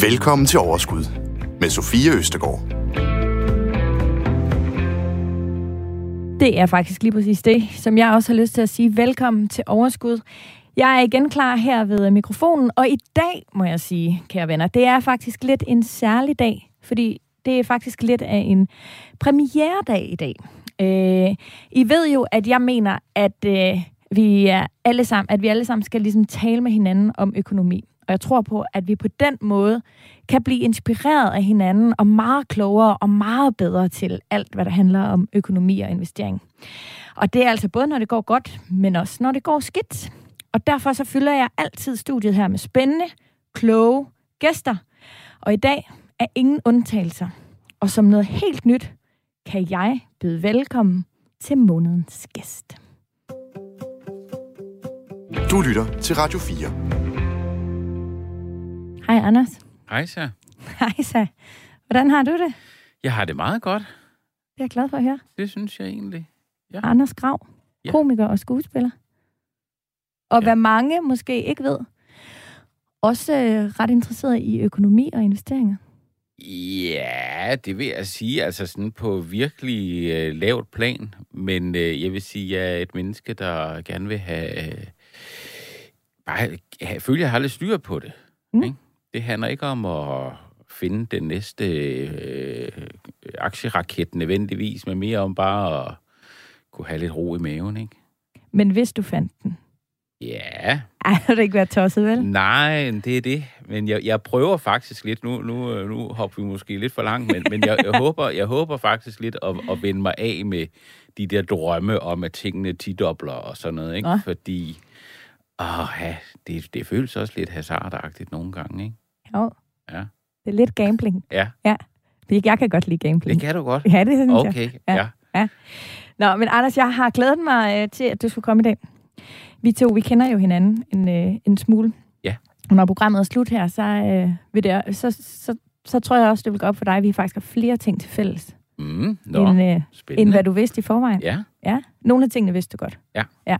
Velkommen til Overskud med Sofie Østegård. Det er faktisk lige præcis det, som jeg også har lyst til at sige. Velkommen til Overskud. Jeg er igen klar her ved mikrofonen, og i dag, må jeg sige, kære venner, det er faktisk lidt en særlig dag, fordi det er faktisk lidt af en premieredag i dag. Øh, I ved jo, at jeg mener, at øh, vi er alle sammen, at vi alle sammen skal ligesom tale med hinanden om økonomi. Og jeg tror på, at vi på den måde kan blive inspireret af hinanden og meget klogere og meget bedre til alt, hvad der handler om økonomi og investering. Og det er altså både, når det går godt, men også når det går skidt. Og derfor så fylder jeg altid studiet her med spændende, kloge gæster. Og i dag er ingen undtagelser. Og som noget helt nyt, kan jeg byde velkommen til månedens gæst. Du lytter til Radio 4. Hej Anders. Hej så. Hej så. Hvordan har du det? Jeg har det meget godt. Det er jeg glad for at høre. Det synes jeg egentlig. Ja. Anders Grav, Ja. komiker og skuespiller. Og Ja. hvad mange måske ikke ved, også øh, ret interesseret i økonomi og investeringer. Ja, det vil jeg sige. Altså sådan på virkelig øh, lavt plan. Men øh, jeg vil sige, at jeg er et menneske, der gerne vil have... Øh, bare have, føle, at jeg har lidt styr på det. Mm. Ikke? Det handler ikke om at finde den næste øh, aktieraket nødvendigvis, men mere om bare at kunne have lidt ro i maven, ikke? Men hvis du fandt den, Ja, ej, har det ikke været tosset, vel? Nej, det er det. Men jeg, jeg prøver faktisk lidt, nu, nu, øh, nu hopper vi måske lidt for langt, men, men jeg, jeg, håber, jeg håber faktisk lidt at, at vende mig af med de der drømme om, at tingene tidobler og sådan noget, ikke? Nå. Fordi, åh, ja, det, det føles også lidt hasardagtigt nogle gange, ikke? Jo. Ja. Det er lidt gambling. Ja, Fordi Jeg kan godt lide gambling. det kan du godt. Ja, det synes jeg. Okay, Ja. ja. Nå, men Anders, jeg har glædet mig øh, til, at du skulle komme i dag. Vi to, vi kender jo hinanden en, øh, en smule. Ja. Og når programmet er slut her, så, øh, vil det, så, så, så tror jeg også, det vil gå op for dig, at vi faktisk har flere ting til fælles, Mm, nå, end, øh, end hvad du vidste i forvejen. Ja, Ja, nogle af tingene vidste du godt. Ja. ja.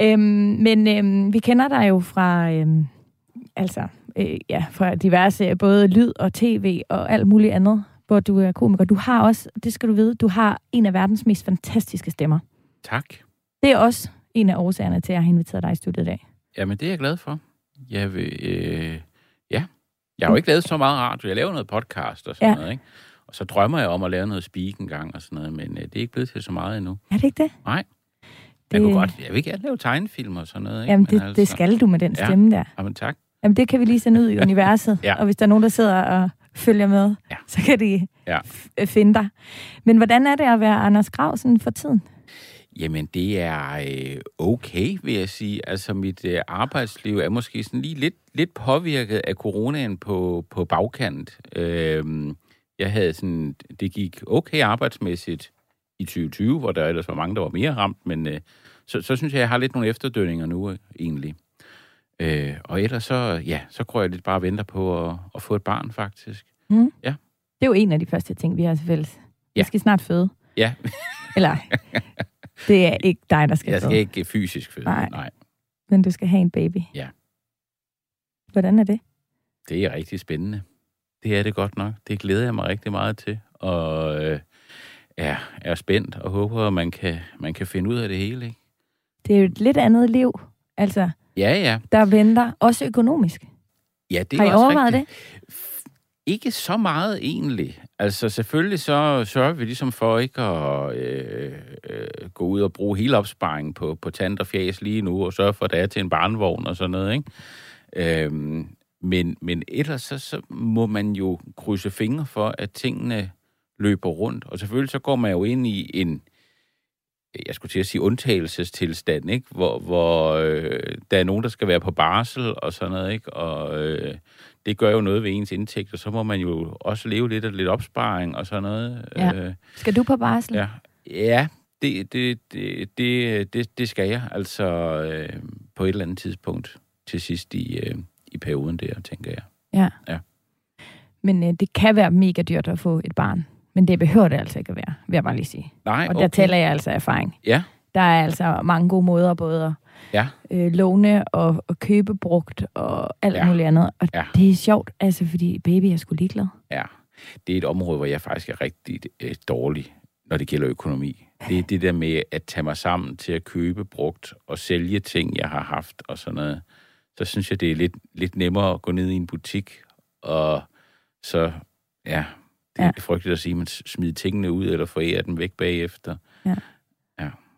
Øhm, men øhm, vi kender dig jo fra, øhm, altså, øh, ja, fra diverse, både lyd og tv og alt muligt andet, hvor du er komiker. Du har også, det skal du vide, du har en af verdens mest fantastiske stemmer. tak. Det er også en af årsagerne til, at jeg har inviteret dig i studiet i dag. Jamen, det er jeg glad for. Jeg vil, øh, ja. Jeg har jo ikke lavet så meget radio. Jeg laver noget podcast og sådan Ja. noget, ikke? Og så drømmer jeg om at lave noget speak en gang og sådan noget, men øh, det er ikke blevet til så meget endnu. Er det ikke det? Nej. Det, Jeg kunne godt, jeg vil gerne lave tegnefilm og sådan noget, ikke? Jamen, Men det, det skal du med den Ja. stemme der. Jamen, tak. Jamen, det kan vi lige sende ud i universet. Ja. Og hvis der er nogen, der sidder og følger med, Ja. så kan de Ja. øh, finde dig. Men hvordan er det at være Anders Grav sådan for tiden? Jamen, det er øh, okay, vil jeg sige. Altså, mit øh, arbejdsliv er måske sådan lige lidt, lidt påvirket af coronaen på, på bagkant. Øh, jeg havde sådan, det gik okay arbejdsmæssigt i 2020, hvor der ellers var mange, der var mere ramt, men øh, så, så synes jeg, jeg har lidt nogle efterdønninger nu, øh, egentlig. Øh, og ellers så, ja, så går jeg lidt bare venter på at, at få et barn, faktisk. Mm. Ja. Det er jo en af de første ting, vi har til fælles. Vi Ja. skal snart føde. Ja, Eller, det er ikke dig, der skal, jeg skal føde, ikke fysisk føde. Nej. Nej. men du skal have en baby. Ja. Hvordan er det? Det er rigtig spændende. Det er det godt nok. Det glæder jeg mig rigtig meget til. Og øh, er, er spændt og håber, at man kan, man kan finde ud af det hele. Ikke? Det er jo et lidt andet liv, altså, Ja, ja. der venter, også økonomisk. ja det Har er I også overvejet rigtigt. Ikke så meget egentlig. Altså selvfølgelig så sørger vi ligesom for ikke at øh, øh, gå ud og bruge hele opsparingen på, på tand og fjæs lige nu, og sørge for, at der er til en barnvogn og sådan noget. Ikke? Øhm, men, men ellers så, så må man jo krydse fingre for, at tingene løber rundt. Og selvfølgelig så går man jo ind i en, jeg skulle til at sige undtagelsestilstand, ikke? hvor, hvor øh, der er nogen, der skal være på barsel og sådan noget, ikke? og øh, det gør jo noget ved ens indtægt, og så må man jo også leve lidt af lidt opsparing og sådan noget. Ja. Øh, Skal du på barsel? ja. ja, det, det, det, det, det, det skal jeg, altså øh, på et eller andet tidspunkt til sidst i, øh, i perioden der, tænker jeg. ja. Ja. Men øh, det kan være mega dyrt at få et barn. Men det behøver det altså ikke at være, vil jeg bare lige sige. Nej, Og der taler jeg altså af erfaring. Ja, Der er altså mange gode måder både at Ja. øh, låne og, og købe brugt og alt Ja. muligt andet. Og ja. det er sjovt, altså, fordi baby er sgu ligeglad. Ja, det er et område, hvor jeg faktisk er rigtig øh, dårlig, når det gælder økonomi. Det er det der med at tage mig sammen til at købe brugt og sælge ting, jeg har haft og sådan noget. Så synes jeg, det er lidt, lidt nemmere at gå ned i en butik, og så, ja, det er Ja. ja. frygteligt at sige, at man smide tingene ud eller forære dem væk bagefter.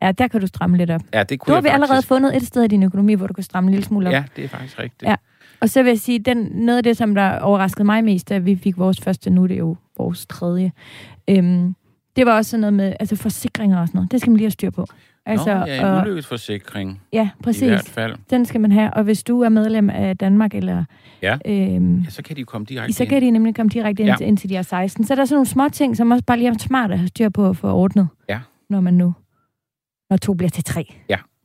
Ja, der kan du stramme lidt op. Ja, det kunne Du har vi allerede fundet et sted i din økonomi, hvor du kan stramme en lille smule op. Ja, det er faktisk rigtigt. Ja. Og så vil jeg sige, den, noget af det, som der overraskede mig mest, da vi fik vores første, nu er det jo vores tredje, øhm, det var også sådan noget med altså forsikringer og sådan noget. Det skal man lige have styr på. Altså, Nå, ja, en og, ulykkesforsikring ja, i præcis. hvert fald. Den skal man have. Og hvis du er medlem af Danmark, eller, Ja. øhm, Ja, så kan de komme direkte så ind. kan de nemlig komme direkte ind, Ja. ja. til, indtil de er 16. Så er der sådan nogle små ting, som også bare lige er smart at have styr på at få ordnet. Ja. Når man nu, når to bliver til tre.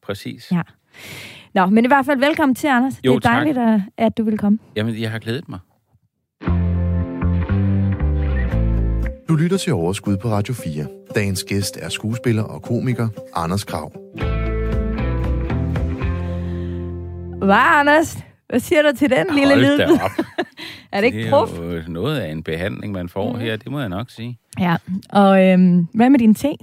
Præcis. Ja. Nå, men i hvert fald velkommen til, Anders. Jo, det er dejligt, at, at du vil komme. Jamen, jeg har glædet mig. Du lytter til Overskud på Radio 4. Dagens gæst er skuespiller og komiker Anders Krav. Hvad, Anders? Hvad siger du til den lille Hold lyd? da op. Er det ikke det prof? er jo noget af en behandling, man får Mhm. her, det må jeg nok sige. Ja, og øhm, hvad med din te?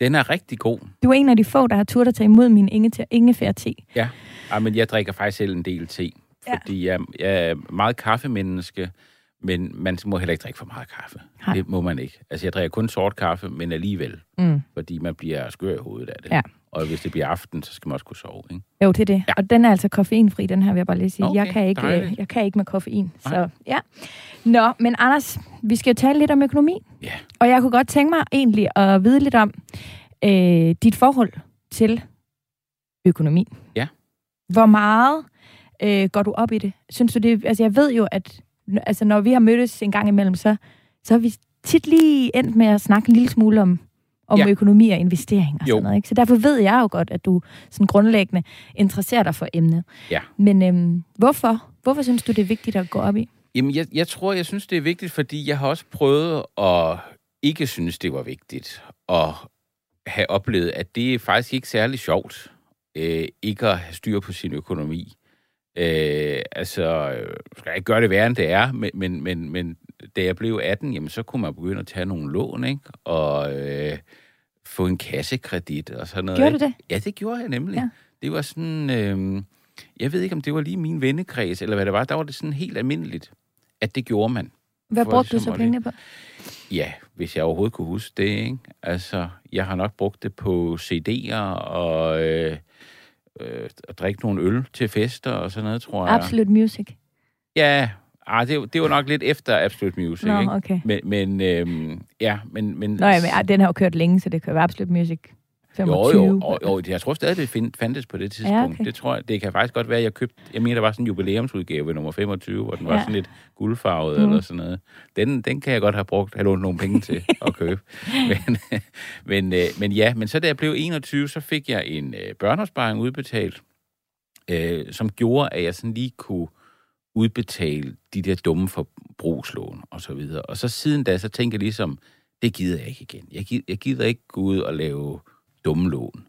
Den er rigtig god. Du er en af de få, der har turt at tage imod min inge- ingefær-te. Ja, Ej, men jeg drikker faktisk selv en del te, Ja. fordi jeg, jeg er meget kaffemenneske, men man må heller ikke drikke for meget kaffe. Nej. Det må man ikke. Altså, jeg drikker kun sort kaffe, men alligevel, Mm. fordi man bliver skør i hovedet af det. Ja. Og hvis det bliver aften, så skal man også kunne sove, ikke? Jo, det er det. Ja. Og den er altså koffeinfri, den her vil jeg bare lige sige. Okay, jeg, kan ikke, øh, dejligt. jeg kan ikke med koffein. Nej. Så ja. Nå, men Anders, vi skal jo tale lidt om økonomi. Ja. Og jeg kunne godt tænke mig egentlig at vide lidt om øh, dit forhold til økonomi. Ja. Hvor meget øh, går du op i det? Synes du det? Altså, jeg ved jo, at altså, når vi har mødtes en gang imellem, så, så har vi tit lige endt med at snakke en lille smule om, om Ja. økonomi og investering og Jo. sådan noget. Ikke? Så derfor ved jeg jo godt, at du sådan grundlæggende interesserer dig for emnet. Ja. Men øhm, hvorfor? Hvorfor synes du, det er vigtigt at gå op i? Jamen, jeg, jeg tror, jeg synes, det er vigtigt, fordi jeg har også prøvet at ikke synes, det var vigtigt, og have oplevet, at det er faktisk ikke særlig sjovt, øh, ikke at have styr på sin økonomi. Øh, altså, øh, skal jeg ikke gøre det værre, end det er, men, men, men, men da jeg blev 18, jamen, så kunne man begynde at tage nogle lån, ikke? Og øh, få en kassekredit og sådan noget. Gjorde ikke? du det? Ja, det gjorde jeg nemlig. Ja. Det var sådan... Øh, jeg ved ikke, om det var lige min vennekreds, eller hvad det var. Der var det sådan helt almindeligt, at det gjorde man. Hvad brugte du ligesom så at pengene på? Ja, hvis jeg overhovedet kunne huske det, ikke? Altså, jeg har nok brugt det på CD'er og øh, øh, at drikke nogle øl til fester og sådan noget, tror jeg. Absolute Music. Ja, ah, det, det var nok lidt efter Absolute Music, Nå, ikke? okay. Men, men øhm, ja, men... men Nå ja, men ah, den har jo kørt længe, så det kan være Absolute Music 25. jo, jo, jo, jo, jeg tror stadig, det find, fandtes på det tidspunkt. okay. Det tror jeg, det kan faktisk godt være, jeg købte, jeg mener, der var sådan en jubilæumsudgave ved nummer 25, hvor den var Ja. sådan lidt guldfarvet Mm. eller sådan noget. Den, den kan jeg godt have brugt, have lånt nogle penge til at købe. Men, men, øh, men ja, men så da jeg blev 21, så fik jeg en øh, børneopsparing udbetalt, øh, som gjorde, at jeg sådan lige kunne udbetale de der dumme forbrugslån og så videre. Og så siden da, så tænker jeg ligesom, det gider jeg ikke igen. Jeg gider, jeg gider ikke gå ud og lave dumme lån.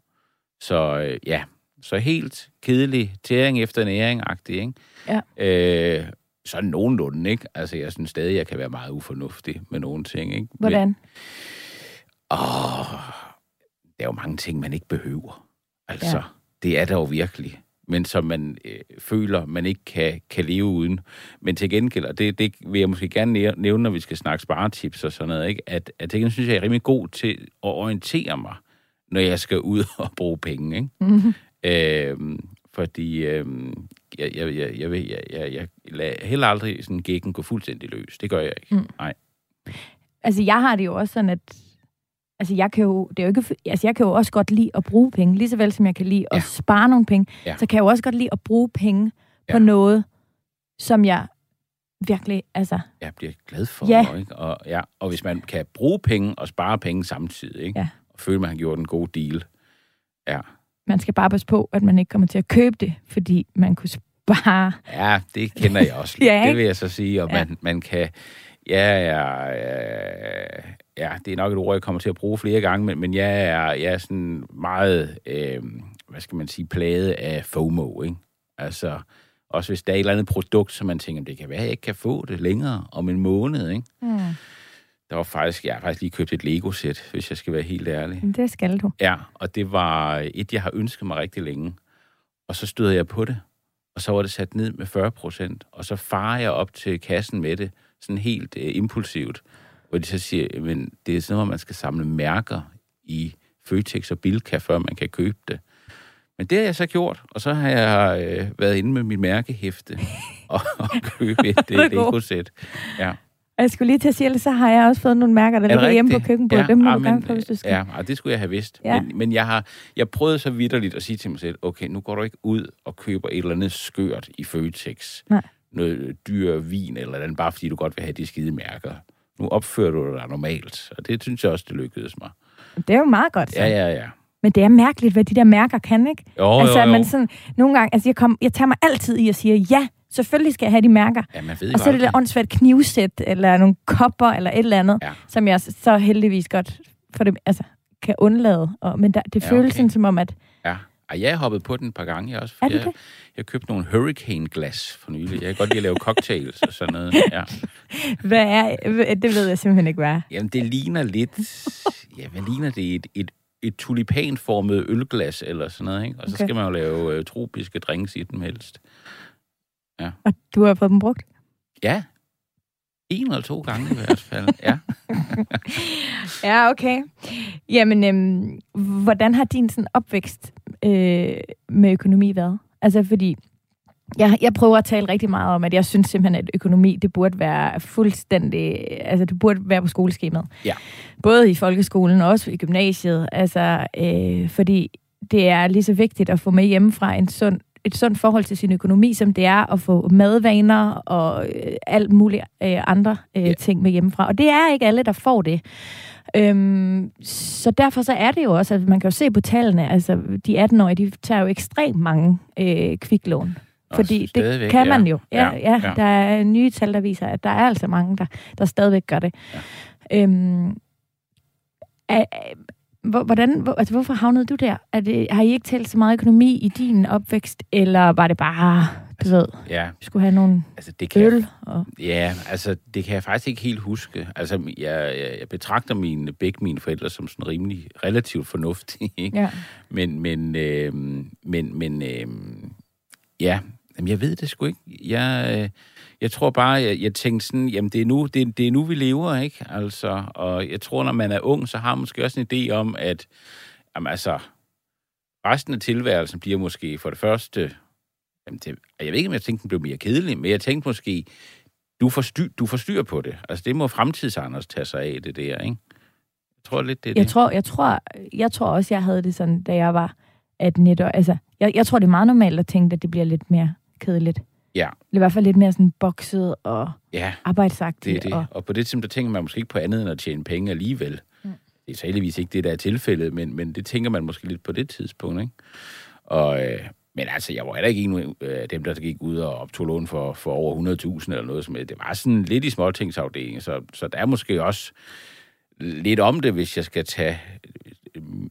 Så øh, ja, så helt kedelig tæring efter næring-agtig, ikke? Ja. Øh, så nogenlunde, ikke? Altså, jeg synes stadig, jeg kan være meget ufornuftig med nogle ting, ikke? Hvordan? Men, åh, der er jo mange ting, man ikke behøver. Altså, Ja. det er der jo virkelig. Men som man øh, føler, man ikke kan, kan leve uden. Men til gengæld, og det, det vil jeg måske gerne næ- nævne, når vi skal snakke sparetips og sådan noget, ikke? At, at det synes jeg er rimelig god til at orientere mig, når jeg skal ud og bruge penge. Ikke? Mm-hmm. Øh, fordi øh, jeg, jeg, jeg, jeg, jeg, jeg, jeg lader heller aldrig sådan gækken gå fuldstændig løs. Det gør jeg ikke. Mm. Nej. Altså, jeg har det jo også sådan, at altså, jeg, kan jo, det er jo ikke, altså, jeg kan jo også godt lide at bruge penge, lige så vel som jeg kan lide at ja. spare nogle penge, ja. så kan jeg jo også godt lide at bruge penge ja. på noget, som jeg virkelig, altså... Jeg bliver glad for, ja. ikke? Og, ja, og hvis man kan bruge penge og spare penge samtidig, ikke? Ja og føle, man har gjort en god deal. Ja. man skal bare passe på, at man ikke kommer til at købe det, fordi man kunne spare. Ja, det kender jeg også. Ja, det vil jeg så sige, og Ja. man, man kan Ja, ja, ja, ja, det er nok et ord, jeg kommer til at bruge flere gange, men, men jeg er, jeg er sådan meget, øh, hvad skal man sige, plaget af FOMO, ikke? Altså, også hvis der er et eller andet produkt, som man tænker, det kan være, at jeg ikke kan få det længere om en måned, ikke? Mm. Der var faktisk, jeg har faktisk lige købt et Lego-sæt, hvis jeg skal være helt ærlig. Det skal du. Ja, og det var et, jeg har ønsket mig rigtig længe. Og så støder jeg på det, og så var det sat ned med 40 procent, og så farer jeg op til kassen med det, sådan helt øh, impulsivt, hvor de så siger, men det er sådan noget, man skal samle mærker i Føtex og Bilka, før man kan købe det. Men det har jeg så gjort, og så har jeg øh, været inde med mit mærkehæfte og, og købe et øh, Lego-sæt. Ja. Jeg skulle lige til at sige, så har jeg også fået nogle mærker, der ligger hjemme på køkkenbordet. Ja, Dem må ah, du gerne få, hvis du skal. Ja, ah, det skulle jeg have vidst. Ja. Men, men jeg har jeg prøvede så vidderligt at sige til mig selv, okay, nu går du ikke ud og køber et eller andet skørt i Føtex. Nej. Noget dyr vin eller andet, bare fordi du godt vil have de skide mærker. Nu opfører du dig normalt, og det synes jeg også, det lykkedes mig. Det er jo meget godt. Så. Ja, ja, ja. Men det er mærkeligt, hvad de der mærker kan, ikke? Jo, altså, jo, jo. man sådan, nogle gange, altså jeg, kom, jeg tager mig altid i at sige, ja, selvfølgelig skal jeg have de mærker. Ja, man ved Og så er det jo der åndssvært knivsæt, eller nogle kopper, eller et eller andet, Ja. som jeg så heldigvis godt for det, altså, kan undlade. Og, men der, det Ja, føles okay. sådan som om, at Ja, og jeg har hoppet på den et par gange jeg også. Er det jeg, jeg købte nogle hurricane-glas for nylig. Jeg kan godt lide at lave cocktails og sådan noget. Ja. hvad er, det ved jeg simpelthen ikke, hvad er. Jamen, det ligner lidt... Ja, hvad ligner det? Et, et, et tulipanformet ølglas eller sådan noget, ikke? Og så Okay. skal man jo lave øh, tropiske drinks i den helst. Og du har fået dem brugt? Ja. En eller to gange i hvert fald. Ja. Ja, okay. Jamen, øhm, hvordan har din sådan, opvækst øh, med økonomi været? Altså, fordi jeg, jeg prøver at tale rigtig meget om, at jeg synes simpelthen, at økonomi, det burde være fuldstændig... Altså, det burde være på skoleskemaet. Ja. Både i folkeskolen og også i gymnasiet. Altså, øh, fordi det er lige så vigtigt at få med hjemmefra en sund et sundt forhold til sin økonomi, som det er at få madvaner og øh, alt muligt øh, andre øh, Ja. ting med hjemmefra. Og det er ikke alle, der får det. Øhm, så derfor så er det jo også, at man kan jo se på tallene, altså de 18-årige, de tager jo ekstremt mange øh, kviklån. Fordi det kan man jo. Ja, Ja, ja, ja. der er nye tal, der viser, at der er altså mange, der, der stadigvæk gør det. Ja. Øhm, er, hvordan, hvor, altså, hvorfor havnede du der? Er det, har I ikke talt så meget økonomi i din opvækst, eller var det bare, du ved, Ja, vi skulle have nogle altså det kan jeg øl? Og, Ja, altså det kan jeg faktisk ikke helt huske. Altså jeg, jeg, jeg betragter mine, begge mine forældre som sådan rimelig relativt fornuftige. Ikke? ja. Men, men, øh, men, men øh, ja, jamen, jeg ved det sgu ikke. Jeg, øh, jeg tror bare, jeg, jeg tænkte sådan, jamen det er, nu, det, det er nu, vi lever, ikke? Altså, og jeg tror, når man er ung, så har man måske også en idé om, at jamen, altså, resten af tilværelsen bliver måske for det første, jamen det, jeg ved ikke, om jeg tænkte, den blev mere kedelig, men jeg tænkte måske, du får, styr, du får styr på det. Altså, det må fremtidsanders tage sig af, det der, ikke? Jeg tror lidt, det er Jeg det. tror, jeg, tror, jeg tror også, jeg havde det sådan, da jeg var 18 år. Altså, jeg, jeg tror, det er meget normalt at tænke, at det bliver lidt mere kedeligt. Ja. I hvert fald lidt mere sådan bokset og Ja, arbejdsagtigt. Det det. Og, Og på det tidspunkt, der tænker man måske ikke på andet end at tjene penge alligevel. Mm. Det er så heldigvis ikke det, der er tilfældet, men, men det tænker man måske lidt på det tidspunkt, ikke? Og, øh, men altså, jeg var heller ikke en af dem, der gik ud og optog lån for, for over 100.000 eller noget som helst. Det var sådan lidt i småtingsafdelingen, så, så der er måske også lidt om det, hvis jeg skal tage øh,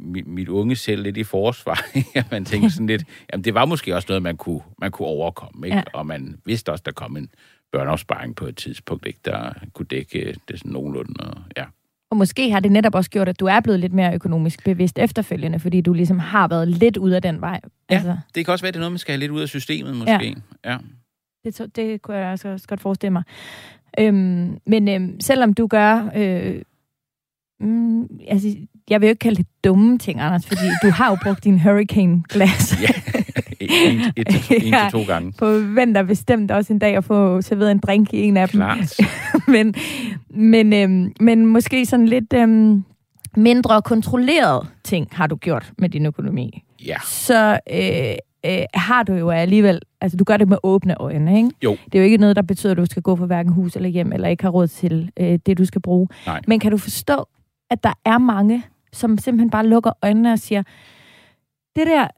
mit, mit unge selv lidt i forsvar. At man tænker sådan lidt, jamen det var måske også noget, man kunne, man kunne overkomme, ikke? Ja. Og man vidste også, der kom en børneopsparing på et tidspunkt, ikke? der kunne dække det sådan nogenlunde. Og, ja. og måske har det netop også gjort, at du er blevet lidt mere økonomisk bevidst efterfølgende, fordi du ligesom har været lidt ud af den vej. Ja. Altså, Det kan også være, det er noget, man skal have lidt ud af systemet, måske. Ja. ja. det, det kunne jeg også godt forestille mig. Øhm, men øhm, selvom du gør... Øh, mm, altså, jeg vil jo ikke kalde det dumme ting, Anders, fordi du har jo brugt din hurricane-glas. ja. en, et, to, en til to gange. Forventer bestemt også en dag at få serveret en drink i en af dem. Klart. men, men, øhm, men måske sådan lidt øhm, mindre kontrolleret ting har du gjort med din økonomi. Ja. Så øh, øh, har du jo alligevel, altså du gør det med åbne øjne, ikke? Jo. Det er jo ikke noget, der betyder, at du skal gå for hverken hus eller hjem, eller ikke har råd til øh, det, du skal bruge. Nej. Men kan du forstå, at der er mange, som simpelthen bare lukker øjnene og siger, det der,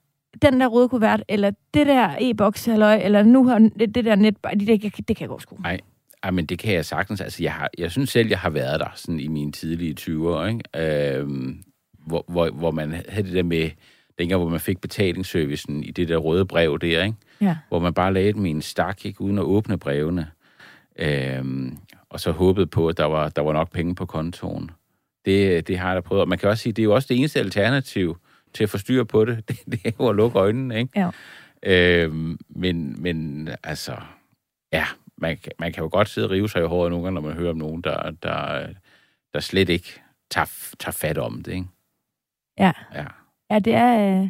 den der røde kuvert, eller det der e-boks, eller, eller nu har det, det der net, det, det, det kan jeg godt sgu. Ej, men det kan jeg sagtens. Altså, jeg, har, jeg synes selv, jeg har været der sådan i mine tidlige 20'ere, ikke? Øhm, hvor, hvor, hvor man havde det der med, dengang hvor man fik betalingsservicen i det der røde brev der, ikke? Ja. hvor man bare lagde dem i en stak, ikke? uden at åbne brevene. Øhm, og så håbede på, at der var, der var nok penge på kontoen. Det, det har jeg da prøvet. Og man kan også sige, det er jo også det eneste alternativ til at få styr på det. Det, det er jo at lukke øjnene, ikke? Ja. Øhm, men, men altså, ja, man, kan- man kan jo godt sidde og rive sig i håret nogle gange, når man hører om nogen, der, der, der slet ikke tager, tager fat om det, ikke? Ja. Ja. Ja, det er... øh,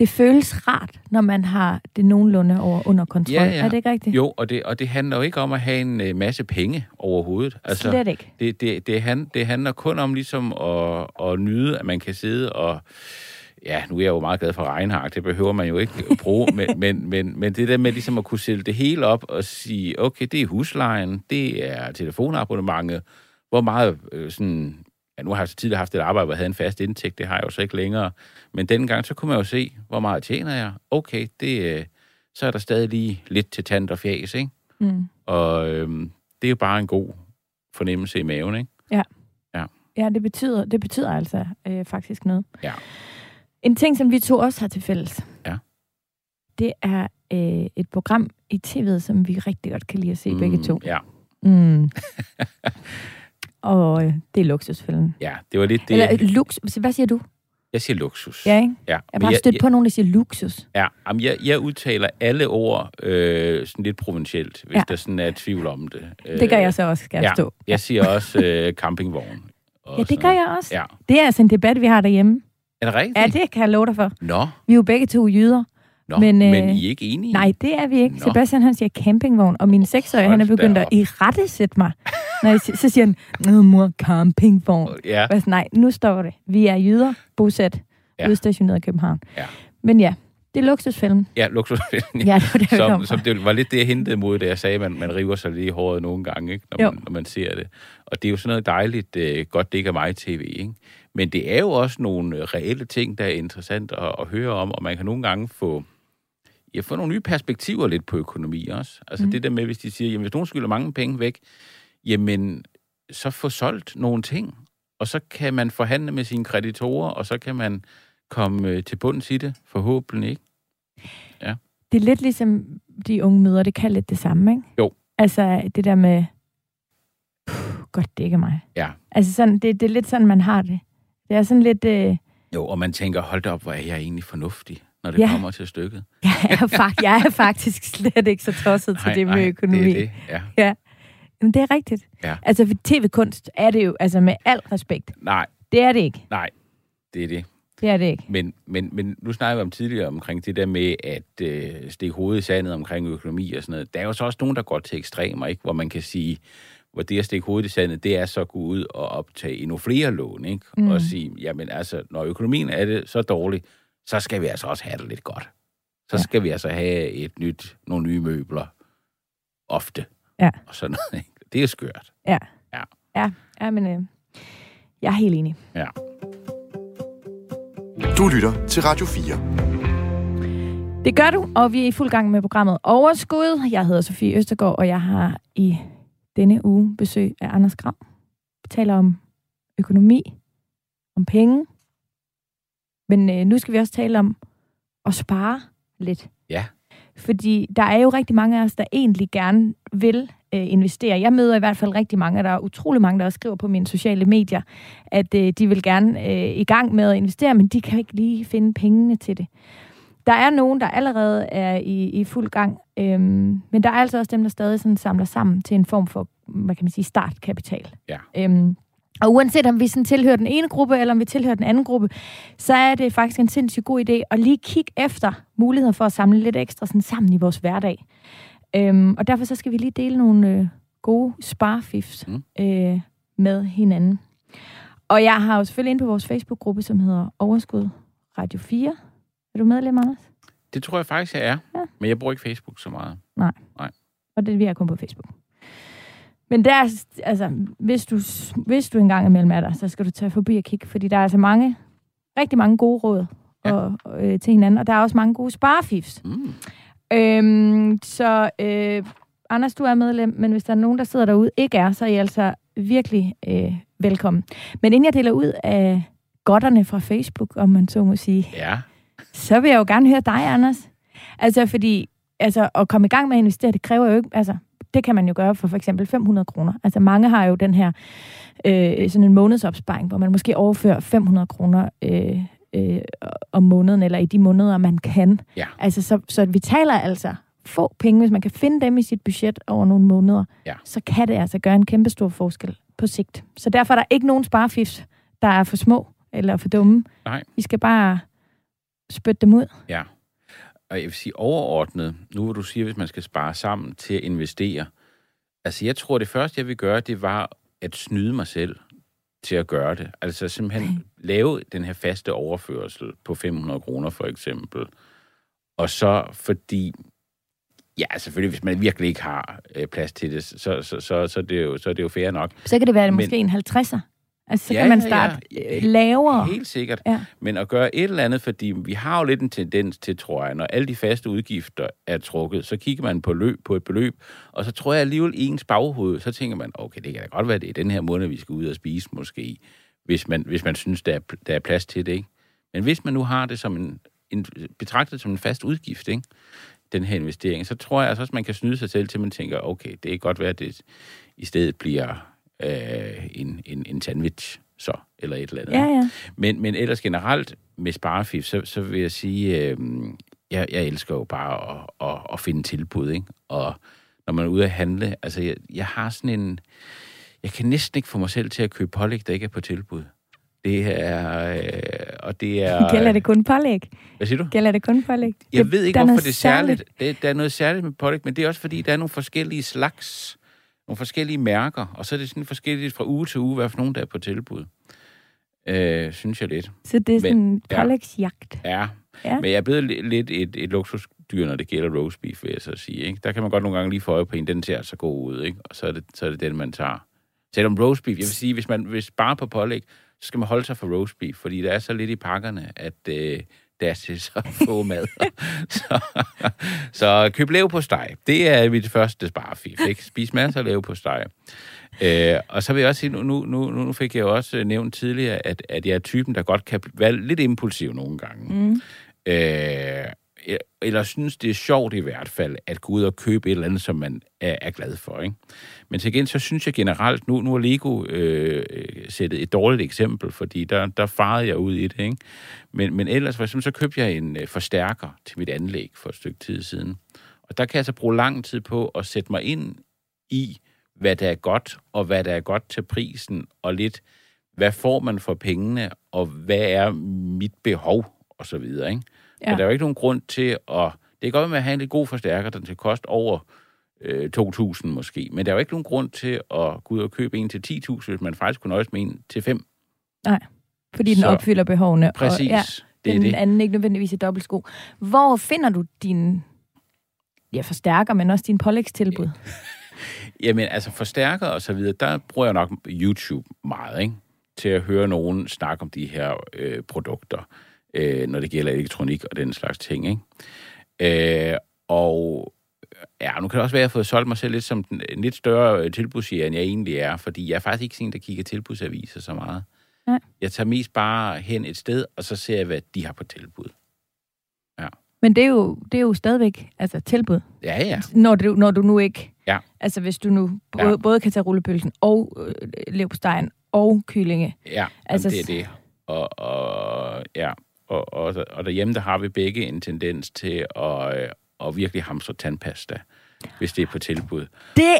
Det føles rart, når man har det nogenlunde over, under kontrol. Ja, ja. Er det ikke rigtigt? Jo, og det, og det handler jo ikke om at have en øh, masse penge overhovedet. Altså, Slet ikke. det, det, det, hand, det handler kun om ligesom at, at nyde, at man kan sidde og... Ja, nu er jeg jo meget glad for regnhak, det behøver man jo ikke bruge, men, men, men, men det der med ligesom at kunne sætte det hele op og sige, okay, det er huslejen, det er telefonabonnementet, hvor meget øh, sådan... Ja, nu har jeg så tidligere haft et arbejde, hvor jeg havde en fast indtægt, det har jeg jo så ikke længere. Men dengang, så kunne man jo se, hvor meget tjener jeg. Okay, det, øh, så er der stadig lige lidt til tand og fjæs, ikke? Mm. Og øhm, det er jo bare en god fornemmelse i maven, ikke? Ja, det betyder, det betyder altså øh, faktisk noget. Ja. En ting, som vi to også har til fælles, Ja. det er øh, et program i tv'et, som vi rigtig godt kan lide at se mm, begge to. Ja, Mm. Og øh, det er luksusfælden. ja, det var lidt det. Eller øh, lux, hvad siger du? Jeg siger luksus. Ja, ikke? ja. Jeg har bare stødt på nogen, der siger luksus. Ja, jamen, jeg, jeg udtaler alle ord øh, sådan lidt provincielt, hvis Ja. der sådan er tvivl om det. Det gør jeg så også, skal jeg ja, forstå. Jeg siger også øh, campingvogn. og Ja, det gør noget. jeg også. Ja. Det er altså en debat, vi har derhjemme. Er det rigtigt? Ja, det kan jeg love dig for. Nå, Vi er jo begge to jyder. nå Men, øh, men I er ikke enige? Nej, det er vi ikke. Nå. Sebastian, han siger campingvogn, og min seksårige, han er begyndt at op. i rette sætte mig. Når jeg, så siger han, Nå, mor, campingvogn. Ja, Og jeg sådan, nej, nu står det. Vi er jyder, bosat, Ja. udstationeret i København. Ja. Men ja, det er luksusfilm. ja luksus. Ja, det var det, som, som det var lidt det, jeg hentede mod, da jeg sagde, at man, man river sig lidt i håret nogle gange, ikke? Når, Jo. man, når man ser det. Og det er jo sådan noget dejligt, øh, godt det ikke er mig tv, ikke? Men det er jo også nogle øh, reelle ting, der er interessant at, at høre om, og man kan nogle gange få, ja, få nogle nye perspektiver lidt på økonomi også. Altså mm. det der med, hvis de siger, jamen hvis nogen skylder mange penge væk, jamen så få solgt nogle ting, og så kan man forhandle med sine kreditorer, og så kan man komme øh, til bunds i det, forhåbentlig, ikke? Det er lidt ligesom de unge møder, det kan lidt det samme, ikke? Jo. Altså det der med, puh, godt det ikke er mig. Ja. Altså sådan, det, det er lidt sådan, man har det. Det er sådan lidt, øh, Jo, og man tænker, hold da op, hvor er jeg egentlig fornuftig, når det Ja. ja. kommer til stykket. jeg, er fakt, jeg er faktisk slet ikke så tosset til det med økonomi. det er det, ja. Men det er rigtigt. Ja. Altså, for tv-kunst er det jo, altså med al respekt, Nej, det er det ikke. nej, det er det. Det er det ikke. Men, men, men nu snakker vi om tidligere omkring det der med at øh, stikke hovedet i sandet omkring økonomi og sådan noget. Der er jo så også nogen, der går til ekstremer, ikke? hvor man kan sige, hvor det at stikke hovedet i sandet, det er så at gå ud og optage endnu flere lån, ikke? Mm. Og sige, jamen altså, når økonomien er det så dårligt, så skal vi altså også have det lidt godt. Så ja. skal vi altså have et nyt, nogle nye møbler. Ofte. Ja. Og sådan noget, ikke? Det er skørt. Ja. Ja. Ja, ja men øh, jeg er helt enig. Ja. Du lytter til Radio 4. Det gør du, og vi er i fuld gang med programmet Overskud. Jeg hedder Sofie Østergaard, og jeg har i denne uge besøg af Anders Grav. Vi taler om økonomi, om penge, men øh, nu skal vi også tale om at spare lidt. Fordi der er jo rigtig mange af os, der egentlig gerne vil øh, investere. Jeg møder i hvert fald rigtig mange, og der er utrolig mange, der også skriver på mine sociale medier, at øh, de vil gerne øh, i gang med at investere, men de kan ikke lige finde pengene til det. Der er nogen, der allerede er i, i fuld gang, øhm, men der er altså også dem, der stadig sådan samler sammen til en form for, hvad kan man sige, startkapital. Ja. Øhm, og uanset om vi sådan tilhører den ene gruppe, eller om vi tilhører den anden gruppe, så er det faktisk en sindssygt god idé at lige kigge efter muligheder for at samle lidt ekstra sådan sammen i vores hverdag. Øhm, og derfor så skal vi lige dele nogle øh, gode sparefifs Mm. øh, med hinanden. Og jeg har jo selvfølgelig inde på vores Facebook-gruppe, som hedder Overskud Radio 4. Er du medlem, Anders? Det tror jeg faktisk, jeg er. Ja. Men jeg bruger ikke Facebook så meget. Og det vi er kun på Facebook. Men der, er, altså, hvis du, hvis du engang imellem er der, så skal du tage forbi og kigge, fordi der er altså mange, rigtig mange gode råd Ja. og, og, øh, til hinanden, og der er også mange gode sparefifs. Mm. Øhm, så øh, Anders, du er medlem, men hvis der er nogen, der sidder derude, ikke er, så er I altså virkelig øh, velkommen. Men inden jeg deler ud af godterne fra Facebook, om man så må sige, Ja. så vil jeg jo gerne høre dig, Anders. Altså, fordi altså, at komme i gang med at investere, det kræver jo ikke... Altså, det kan man jo gøre for for eksempel 500 kroner. Altså, mange har jo den her øh, sådan en månedsopsparing, hvor man måske overfører 500 kroner øh, øh, om måneden, eller i de måneder, man kan. Ja. Altså, så, så vi taler altså få penge, hvis man kan finde dem i sit budget over nogle måneder, Ja. så kan det altså gøre en kæmpe stor forskel på sigt. Så derfor er der ikke nogen sparefifs, der er for små eller for dumme. Nej. Vi skal bare spytte dem ud. Ja. Og jeg vil sige overordnet, nu hvor du siger, hvis man skal spare sammen til at investere. Altså jeg tror, det første, jeg vil gøre, det var at snyde mig selv til at gøre det. Altså simpelthen lave den her faste overførsel på 500 kroner for eksempel. Og så fordi, ja selvfølgelig, hvis man virkelig ikke har øh, plads til det, så, så, så, så, det er jo, så er det jo fair nok. Så kan det være Men- måske en 50'er. Altså, så Ja, kan man starte ja. øh, lavere. Helt sikkert. Ja. Men at gøre et eller andet, fordi vi har jo lidt en tendens til, tror jeg, når alle de faste udgifter er trukket, så kigger man på, løb, på et beløb, og så tror jeg alligevel i ens baghoved, så tænker man, okay, det kan da godt være, det er den her måned, vi skal ud og spise måske, hvis man, hvis man synes, der er, der er plads til det, ikke? Men hvis man nu har det som en, en betragtet som en fast udgift, ikke? den her investering, så tror jeg altså også, man kan snyde sig selv til, at man tænker, okay, det kan godt være, at det i stedet bliver øh, en, en, en sandwich, så, eller et eller andet. Ja, ja. Men, men ellers generelt med sparefif, så, så vil jeg sige, øh, jeg, jeg elsker jo bare at, at, at finde tilbud, ikke? Og når man er ude at handle, altså jeg, jeg har sådan en, jeg kan næsten ikke få mig selv til at købe pålæg, der ikke er på tilbud. Det er, øh, og det er... Gælder det kun pålæg? Hvad siger du? Gælder det kun pålæg? Jeg ved ikke, hvorfor det er særligt. Det, der er noget særligt med pålæg, men det er også fordi, der er nogle forskellige slags, nogle forskellige mærker, og så er det sådan forskelligt fra uge til uge, hvad for nogen, der er på tilbud. Øh, synes jeg lidt. Så det er sådan en ja. pålægsjagt. Ja. Ja. Men jeg er blevet li- lidt et, et luksusdyr, når det gælder roast beef, vil jeg så sige. Ikke? Der kan man godt nogle gange lige få øje på en, den ser så god ud, ikke? og så er, det, så er det den, man tager. Selvom roast beef, jeg vil sige, hvis man hvis bare på pålæg, så skal man holde sig for roast beef, fordi der er så lidt i pakkerne, at øh, der er til så få mad. så, så køb lev på steg. Det er mit første sparefif. Ikke? Spis masser af lev på steg. Øh, og så vil jeg også sige, nu, nu, nu, nu fik jeg jo også nævnt tidligere, at, at jeg er typen, der godt kan være lidt impulsiv nogle gange. Mm. Øh, eller synes, det er sjovt i hvert fald, at gå ud og købe et eller andet, som man er, er glad for. Ikke? Men til gengæld, så synes jeg generelt, nu, nu er Lego øh, sættet et dårligt eksempel, fordi der, der farede jeg ud i det. Ikke? Men, men ellers, for eksempel, så købte jeg en øh, forstærker til mit anlæg for et stykke tid siden. Og der kan jeg så bruge lang tid på at sætte mig ind i, hvad der er godt, og hvad der er godt til prisen, og lidt, hvad får man for pengene, og hvad er mit behov, og så videre, ikke? Ja. Men der er jo ikke nogen grund til at... Det kan godt være med at have en lidt god forstærker, der til kost over øh, 2.000 måske, men der er jo ikke nogen grund til at gå ud og købe en til 10.000, hvis man faktisk kunne nøjes med en til 5. Fordi den Så- opfylder behovene. Præcis, Og, ja, det er den det. anden ikke nødvendigvis er dobbelt sko. Hvor finder du din ja, forstærker, men også din pålægstilbud? Jamen, altså forstærker og så videre, der bruger jeg nok YouTube meget, ikke? Til at høre nogen snakke om de her øh, produkter, øh, når det gælder elektronik og den slags ting, ikke? Øh, og ja, nu kan det også være, at jeg har fået solgt mig selv lidt som den, en lidt større øh, tilbudsjæger, end jeg egentlig er, fordi jeg er faktisk ikke sådan der kigger tilbudsaviser så meget. Nej. Jeg tager mest bare hen et sted, og så ser jeg, hvad de har på tilbud. Men det er jo, det er jo stadigvæk altså, tilbud, Ja, ja. når du, når du nu ikke... Ja. Altså hvis du nu både, Ja. ja. både kan tage rullepølsen og øh, leverpostejen og kyllinge. Ja, Altså, altså, det er det. Og, og, ja, og, og, og derhjemme, der har vi begge en tendens til at, øh, at virkelig hamstre tandpasta, hvis det er på tilbud. Det...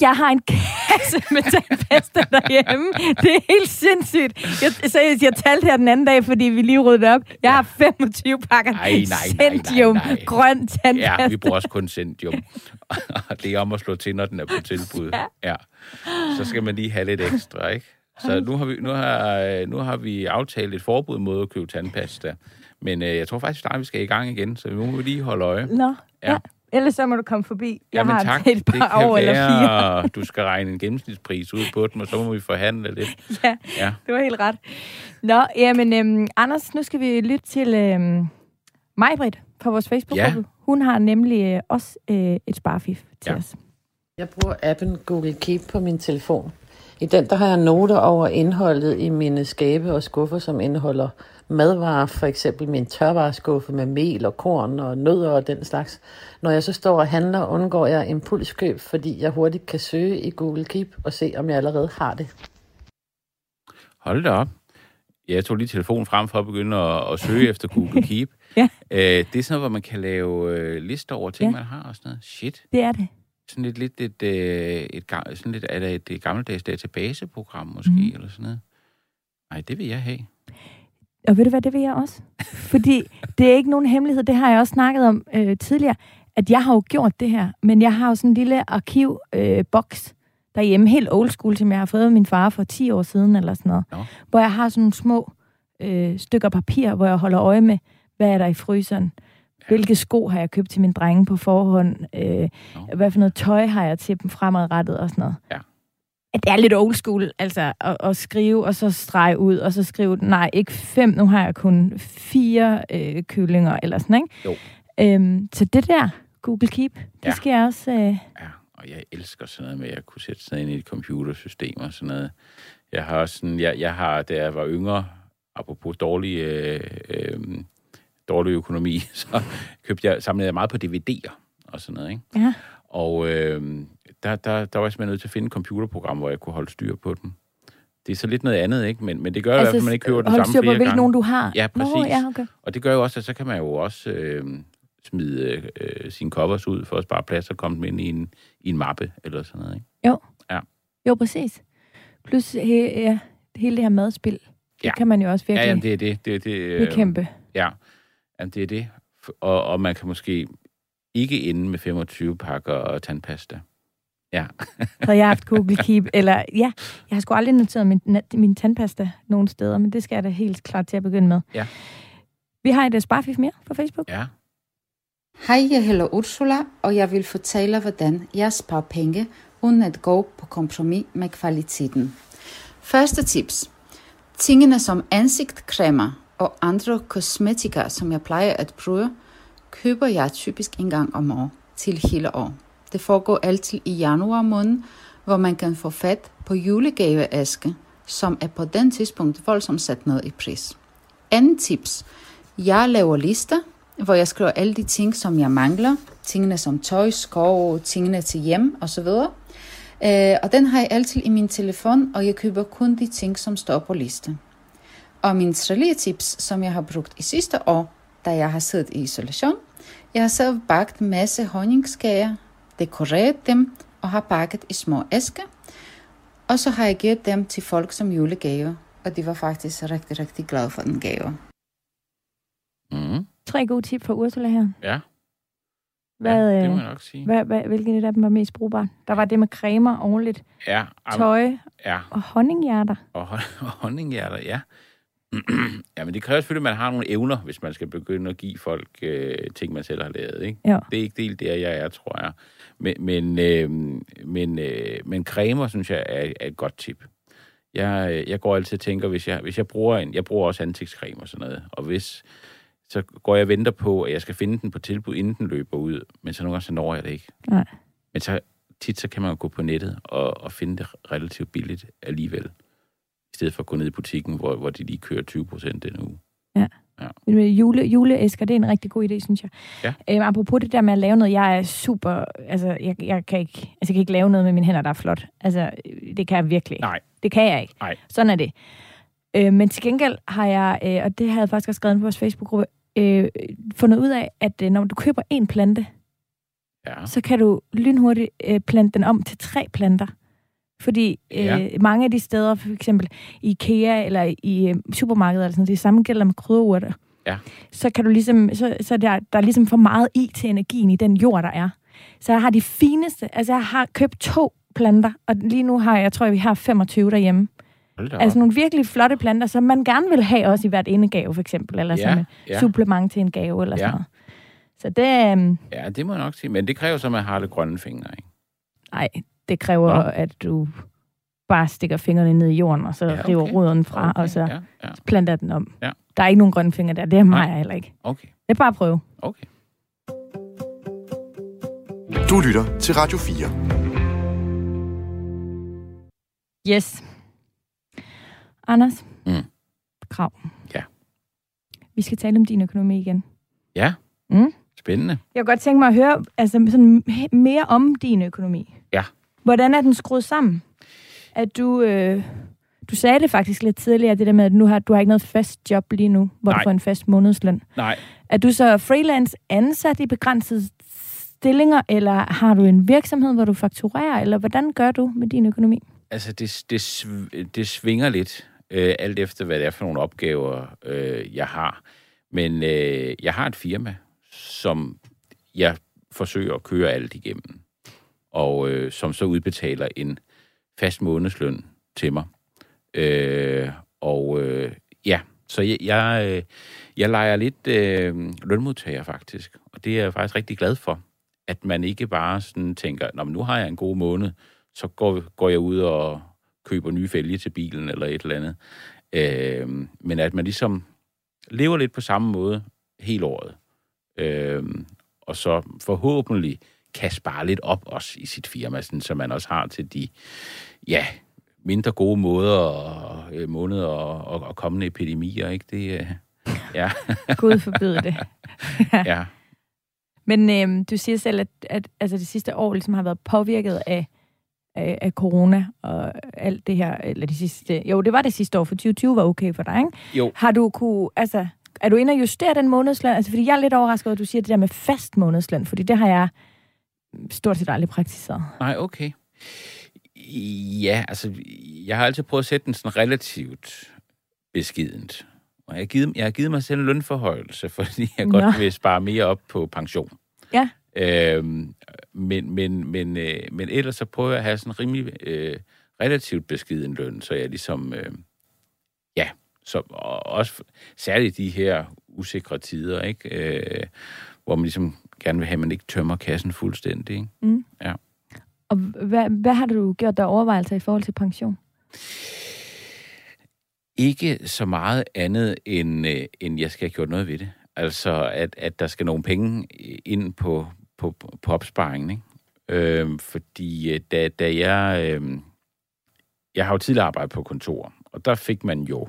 Jeg har en kasse med tandpasta derhjemme. Det er helt sindssygt. Jeg, seriøst, jeg talte her den anden dag, fordi vi lige ryddede op. Jeg har 25 pakker Ej, nej, nej, nej, Centium nej. grøn tandpasta. Ja, vi bruger også kun Centium. Det er om at slå til, når den er på tilbud. Ja. Så skal man lige have lidt ekstra, ikke? Så nu har vi, nu har, nu har vi aftalt et forbud mod at købe tandpasta. Men øh, jeg tror faktisk snart, vi skal i gang igen, så nu må vi lige holde øje. Nå, ja. Ja. Ellers så må du komme forbi. Jeg Jamen har tak, et det par kan år eller fire. være, du skal regne en gennemsnitspris ud på dem, og så må vi forhandle lidt. Ja, Ja. det var helt ret. Nå, jamen, øhm, Anders, nu skal vi lytte til øhm, Majbrit fra vores Facebook-gruppe. Ja. Hun har nemlig øh, også øh, et sparfif til Ja. os. Jeg bruger appen Google Keep på min telefon. I den der har jeg noter over indholdet i mine skabe og skuffer, som indeholder madvarer, for eksempel min tørvareskuffe med mel og korn og nødder og den slags. Når jeg så står og handler, undgår jeg impulskøb, fordi jeg hurtigt kan søge i Google Keep og se, om jeg allerede har det. Hold da op. Jeg tog lige telefonen frem for at begynde at, at søge efter Google Keep. Ja. Øh, det er sådan noget, hvor man kan lave øh, lister over ting, Ja. man har og sådan noget. Shit. Det er det. Sådan lidt, lidt et, øh, et, sådan lidt, er det et, gammeldags databaseprogram måske, mm. eller sådan noget? Nej, det vil jeg have. Og ved du hvad, det vil jeg også. Fordi det er ikke nogen hemmelighed, det har jeg også snakket om øh, tidligere, at jeg har jo gjort det her, men jeg har jo sådan en lille arkivboks øh, derhjemme, helt old school, som jeg har fået af min far for 10 år siden, eller sådan noget, Nå. hvor jeg har sådan nogle små øh, stykker papir, hvor jeg holder øje med, hvad er der i fryseren, hvilke sko har jeg købt til mine drenge på forhånd, øh, Nå. hvad for noget tøj har jeg til dem fremadrettet og sådan noget. Ja. At det er lidt old school, altså at, at skrive, og så strege ud, og så skrive, nej, ikke fem, nu har jeg kun fire øh, kyllinger, eller sådan, ikke? Jo. Øhm, så det der, Google Keep, det Ja. skal jeg også... Øh, Ja, og jeg elsker sådan noget med at kunne sætte sådan ind i et computersystem og sådan noget. Jeg har også sådan, jeg, jeg har, da jeg var yngre, apropos dårlig, øh, øh, dårlig økonomi, så købte jeg, samlede jeg meget på DVD'er og sådan noget, ikke? ja. Og øh, der, der, der var jeg simpelthen nødt til at finde et computerprogram, hvor jeg kunne holde styr på dem. Det er så lidt noget andet, ikke? Men, men det gør altså, fald, at man ikke køber den samme flere gange. nogen du har. Ja, præcis. Nå, ja, okay. Og det gør jo også, at så kan man jo også øh, smide øh, sine covers ud for at spare plads og komme dem ind i en, i en mappe eller sådan noget, ikke? Jo, præcis. Plus he, ja, hele det her madspil, det Ja. kan man jo også Ja, virkelig jamen, det er det. det, det øh, bekæmpe. Ja, jamen, det er det. Og, og man kan måske ikke ende med 25 pakker og tandpasta. Ja, Havde jeg haft Google Keep, eller ja, jeg har sgu aldrig noteret min, na- min tandpasta nogen steder, men det skal jeg da helt klart til at begynde med. Ja. Vi har et uh, sparfif mere på Facebook. ja. Hej, jeg hedder Ursula, og jeg vil fortælle, hvordan jeg sparer penge, uden at gå på kompromis med kvaliteten. Første tips. Tingene som ansigtcremer og andre kosmetika, som jeg plejer at bruge, køber jeg typisk en gang om år til hele år. Det foregår altid i januar måned, hvor man kan få fat på julegaveaske, som er på den tidspunkt voldsomt sat ned i pris. Anden tips. Jeg laver lister, hvor jeg skriver alle de ting, som jeg mangler. Tingene som tøj, skov, tingene til hjem osv. Øh, og den har jeg altid i min telefon, og jeg køber kun de ting, som står på listen. Og min tredje tips, som jeg har brugt i sidste år, da jeg har siddet i isolation, jeg har selv bagt en masse honningskager, dekoreret dem og har pakket i små æsker. Og så har jeg givet dem til folk som julegave, og de var faktisk rigtig, rigtig glade for den gave. Mm. Tre gode tip fra Ursula her. Ja, Hvad, ja, det øh, må jeg nok sige. hvad, hvad, hvilken af dem var mest brugbar? Der var det med cremer årligt, Ja, am- tøj ja. og honninghjerter. Og, og honninghjerter, ja. ja, men det kræver selvfølgelig, at man har nogle evner, hvis man skal begynde at give folk øh, ting, man selv har lavet. Ikke? Ja. Det er ikke helt der, jeg er, tror jeg. Men, men, øh, men, øh, men cremer, synes jeg, er, er et godt tip. Jeg, øh, jeg går altid og tænker, hvis jeg, hvis jeg bruger en... Jeg bruger også ansigtscreme og sådan noget. Og hvis... Så går jeg og venter på, at jeg skal finde den på tilbud, inden den løber ud. Men så nogle gange, så når jeg det ikke. Nej. Men så tit, så kan man jo gå på nettet og, og finde det relativt billigt alligevel. I stedet for at gå ned i butikken, hvor, hvor de lige kører 20 procent den uge. Men med Jule, juleæsker, det er en rigtig god idé, synes jeg. Ja. Øhm, apropos det der med at lave noget, jeg er super... Altså, jeg, jeg, kan ikke, altså, jeg kan ikke lave noget med mine hænder, der er flot. Altså, det kan jeg virkelig ikke. Nej. Det kan jeg ikke. Nej. Sådan er det. Øh, men til gengæld har jeg, øh, og det havde jeg faktisk også skrevet på vores Facebook-gruppe, øh, fundet ud af, at øh, når du køber en plante, Ja. så kan du lynhurtigt øh, plante den om til tre planter. Fordi øh, Ja. mange af de steder, for eksempel i IKEA eller i øh, supermarkedet, eller sådan, det samme gælder med krydderurter, Ja. så kan du ligesom, så, så der, der er ligesom for meget i til energien i den jord, der er. Så jeg har de fineste, altså jeg har købt to planter, og lige nu har jeg, jeg tror, vi har 25 derhjemme. Altså nogle virkelig flotte planter, som man gerne vil have også i hvert indegave, for eksempel, eller Ja, som et ja. supplement til en gave, eller Ja. sådan noget. Så det, øhm, Ja, det må jeg nok sige. Men det kræver så, at man har det grønne fingre, ikke? ej, det kræver, Nå. at du bare stikker fingrene ned i jorden, og så Ja, ja, okay. river roden fra, Okay, og så Ja, ja. planter den om. Ja. Der er ikke nogen grønne fingre der, det er mig Nej. heller ikke. Okay. Det er bare at prøve. Okay. Du lytter til Radio 4. Yes. Anders. Mm. Krav. Ja. Vi skal tale om din økonomi igen. Ja. Mm. Spændende. Jeg kunne godt tænke mig at høre altså, sådan, mere om din økonomi. Hvordan er den skruet sammen? At du, øh, du sagde det faktisk lidt tidligere, det der med, at nu har, du har ikke noget fast job lige nu, hvor Nej. du får en fast månedsløn. Nej, Er du så freelance ansat i begrænsede stillinger, eller har du en virksomhed, hvor du fakturerer, eller hvordan gør du med din økonomi? altså det, det, det svinger lidt, øh, alt efter hvad det er for nogle opgaver, øh, jeg har. Men øh, jeg har et firma, som jeg forsøger at køre alt igennem, og øh, som så udbetaler en fast månedsløn til mig. Øh, og øh, ja, så jeg, jeg, øh, jeg leger lidt øh, lønmodtager faktisk, og det er jeg faktisk rigtig glad for, at man ikke bare sådan tænker, Nå, men nu har jeg en god måned, så går, går jeg ud og køber nye fælge til bilen eller et eller andet. Øh, men at man ligesom lever lidt på samme måde hele året. Øh, og så forhåbentlig kan spare lidt op også i sit firma, sådan, så man også har til de ja, mindre gode måder og øh, måneder og, og, og kommende epidemier, ikke? Det, øh, ja, Gud forbyde det. ja. Men øhm, du siger selv, at, at altså, det sidste år ligesom har været påvirket af, af, af corona og alt det her, eller de sidste, jo, det var det sidste år, for 2020 var okay for dig, ikke? Jo. Har du kunne, altså, er du inde og justere den månedsløn? Altså, fordi jeg er lidt overrasket over, at du siger det der med fast månedsløn, fordi det har jeg stort set aldrig praktiseret. Nej, okay. Ja, altså, jeg har altid prøvet at sætte den sådan relativt beskident. Og jeg har givet, jeg har givet mig selv en lønforhøjelse, fordi jeg Nå. godt vil spare mere op på pension. Ja. Øhm, men, men, men, øh, men ellers så prøver jeg at have sådan en rimelig øh, relativt beskiden løn, så jeg ligesom, øh, ja, så, og også særligt de her usikre tider, ikke? Øh, hvor man ligesom gerne vil have, at man ikke tømmer kassen fuldstændig. Ikke? Mm. Ja. Og hvad, hvad har du gjort der overvejelser i forhold til pension? Ikke så meget andet, end, øh, end jeg skal have gjort noget ved det. Altså, at, at der skal nogle penge ind på, på, på opsparingen. Ikke? Øhm, fordi øh, da, da jeg... Øh, jeg har jo tidligere arbejdet på kontor, og der fik man jo...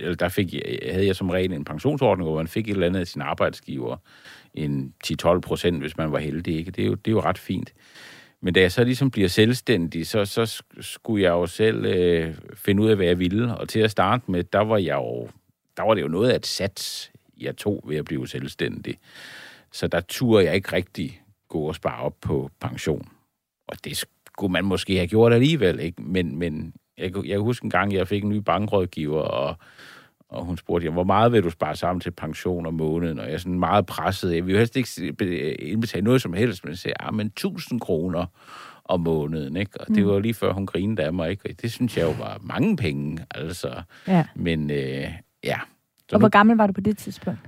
Eller der fik, jeg- havde jeg som regel en pensionsordning, hvor man fik et eller andet af sin arbejdsgiver, en 10-12 procent, hvis man var heldig. Ikke? Det, er jo, det er jo ret fint. Men da jeg så ligesom bliver selvstændig, så, så skulle jeg jo selv øh, finde ud af, hvad jeg ville. Og til at starte med, der var, jeg jo, der var det jo noget af et sats, jeg tog ved at blive selvstændig. Så der turde jeg ikke rigtig gå og spare op på pension. Og det skulle man måske have gjort alligevel, ikke? Men, men jeg, jeg kan huske en gang, jeg fik en ny bankrådgiver, og, og hun spurgte, jamen, hvor meget vil du spare sammen til pension om måneden? Og jeg er sådan meget presset. Jeg vil jo helst ikke be- indbetale noget som helst, men jeg sagde, ah, men 1000 kroner om måneden, ikke? Og det var lige før, hun grinede af mig, ikke? Og det synes jeg jo var mange penge, altså. Ja. Men øh, ja. Så Og nu, hvor gammel var du på det tidspunkt?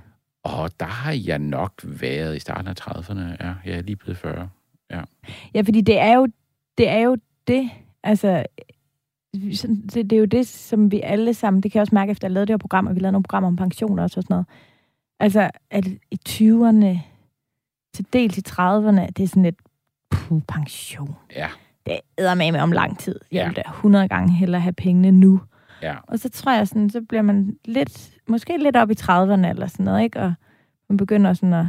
og der har jeg nok været i starten af 30'erne. Ja, jeg er lige blevet 40. Ja, fordi det er jo det, er jo det altså, det, det er jo det, som vi alle sammen, det kan jeg også mærke, efter jeg lavede det her program, og vi lavede nogle programmer om pensioner og sådan noget. Altså, at i 20'erne, til dels i 30'erne, det er sådan lidt, puh, pension. Ja, Det er med om lang tid. Jeg Ja. vil da 100 gange hellere have pengene nu. ja. Og så tror jeg sådan, så bliver man lidt, måske lidt op i 30'erne eller sådan noget, ikke? Og man begynder sådan at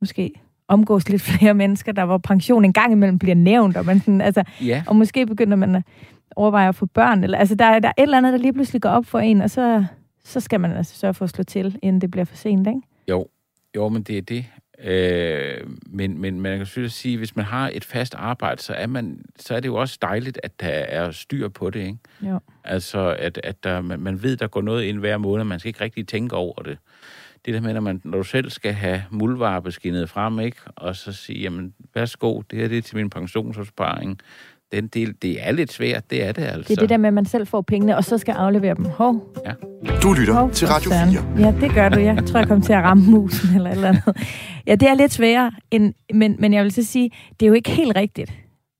måske omgås lidt flere mennesker, der hvor pension en gang imellem bliver nævnt, og, man sådan, altså, Ja, og måske begynder man at overveje at få børn. Eller, altså, der, er- der er et eller andet, der lige pludselig går op for en, og så, så skal man altså sørge for at slå til, inden det bliver for sent, ikke? jo. Jo, men det er det. Øh, men, men man kan selvfølgelig sige, at hvis man har et fast arbejde, så er, man, så er det jo også dejligt, at der er styr på det, ikke? Jo. Altså, at, at der, man, man ved, der går noget ind hver måned, man skal ikke rigtig tænke over det. Det der med, når, man, når du selv skal have muldvarebeskinnet frem, ikke? og så sige, jamen, værsgo, det her det er til min pensionsopsparing. Den del, det er lidt svært, det er det altså. Det er det der med, at man selv får pengene, og så skal aflevere dem. Hov, Du lytter hov, til Radio søren. 4. Ja, det gør du. Jeg tror, jeg kommer til at ramme musen eller et eller andet. Ja, det er lidt sværere, end, men, men jeg vil så sige, det er jo ikke helt rigtigt,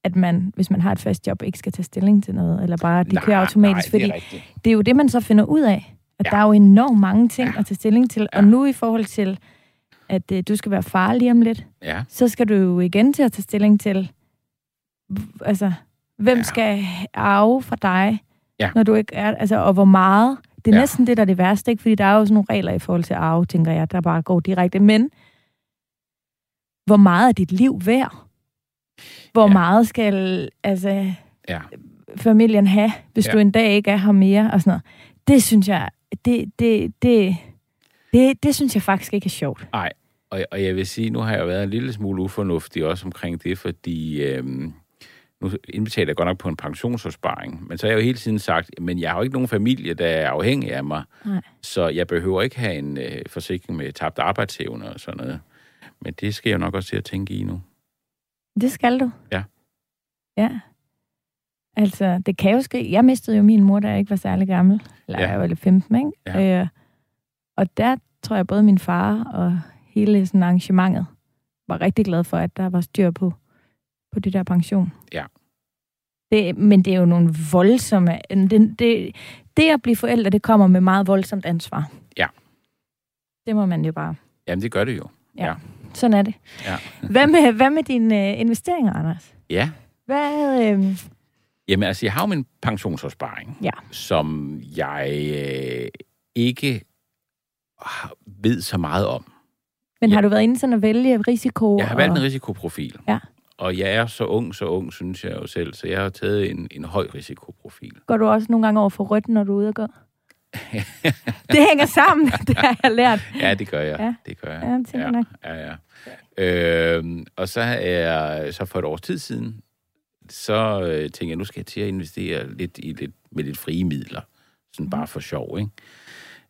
at man, hvis man har et fast job, ikke skal tage stilling til noget, eller bare, de nej, kører automatisk, nej, fordi det er rigtigt. det er jo det, man så finder ud af. At ja. Der er jo enormt mange ting ja. at tage stilling til. Og Ja. nu i forhold til at øh, du skal være far lige om lidt, Ja, så skal du jo igen til at tage stilling til, altså, hvem Ja. skal arve fra dig, Ja. når du ikke er, altså, og hvor meget. Det er Ja. næsten det, der er det værste, ikke? Fordi der er jo sådan nogle regler i forhold til arve, tænker jeg, der bare går direkte. Men hvor meget er dit liv værd? Hvor Ja. meget skal altså, ja. familien have, hvis ja. du en dag ikke er her mere? Og sådan noget. Det synes jeg, det, det, det, det, det synes jeg faktisk ikke er sjovt. Nej, og, og jeg vil sige, nu har jeg været en lille smule ufornuftig også omkring det, fordi øhm, nu indbetaler jeg godt nok på en pensionsopsparing, men så har jeg jo hele tiden sagt, men jeg har jo ikke nogen familie, der er afhængig af mig, Nej. så jeg behøver ikke have en øh, forsikring med tabt arbejdsevne og sådan noget. Men det skal jeg jo nok også til at tænke i nu. Det skal du. Ja. Ja. Altså, det kan jo ske. Jeg mistede jo min mor, da jeg ikke var særlig gammel. Eller Ja. ja. jeg var lidt 15, ikke? Ja. Øh, og der tror jeg, både min far og hele sådan arrangementet var rigtig glad for, at der var styr på, på det der pension. Ja. Det, men det er jo nogle voldsomme... Det, det, det at blive forældre, det kommer med meget voldsomt ansvar. Ja. Det må man jo bare... Jamen, det gør det jo. Sådan er det. Ja. Hvad med, hvad med dine øh, investeringer, Anders? Ja. Hvad... Øh, Jamen, altså, jeg har jo min pensionsopsparing, Ja. som jeg øh, ikke ved så meget om. Men Ja. har du været inde sådan at vælge risiko? Jeg har valgt og... en risikoprofil. Ja. Og jeg er så ung, så ung, synes jeg jo selv, så jeg har taget en, en høj risikoprofil. Går du også nogle gange over for rødt, når du er ude og gå? det hænger sammen, det har jeg lært. Ja, det gør jeg. Ja. Det gør jeg. Ja, ja, ja, ja. Øhm, og så er jeg, så for et års tid siden, så øh, tænkte jeg, nu skal jeg til at investere lidt, i lidt med lidt frie midler. Sådan bare for sjov, ikke?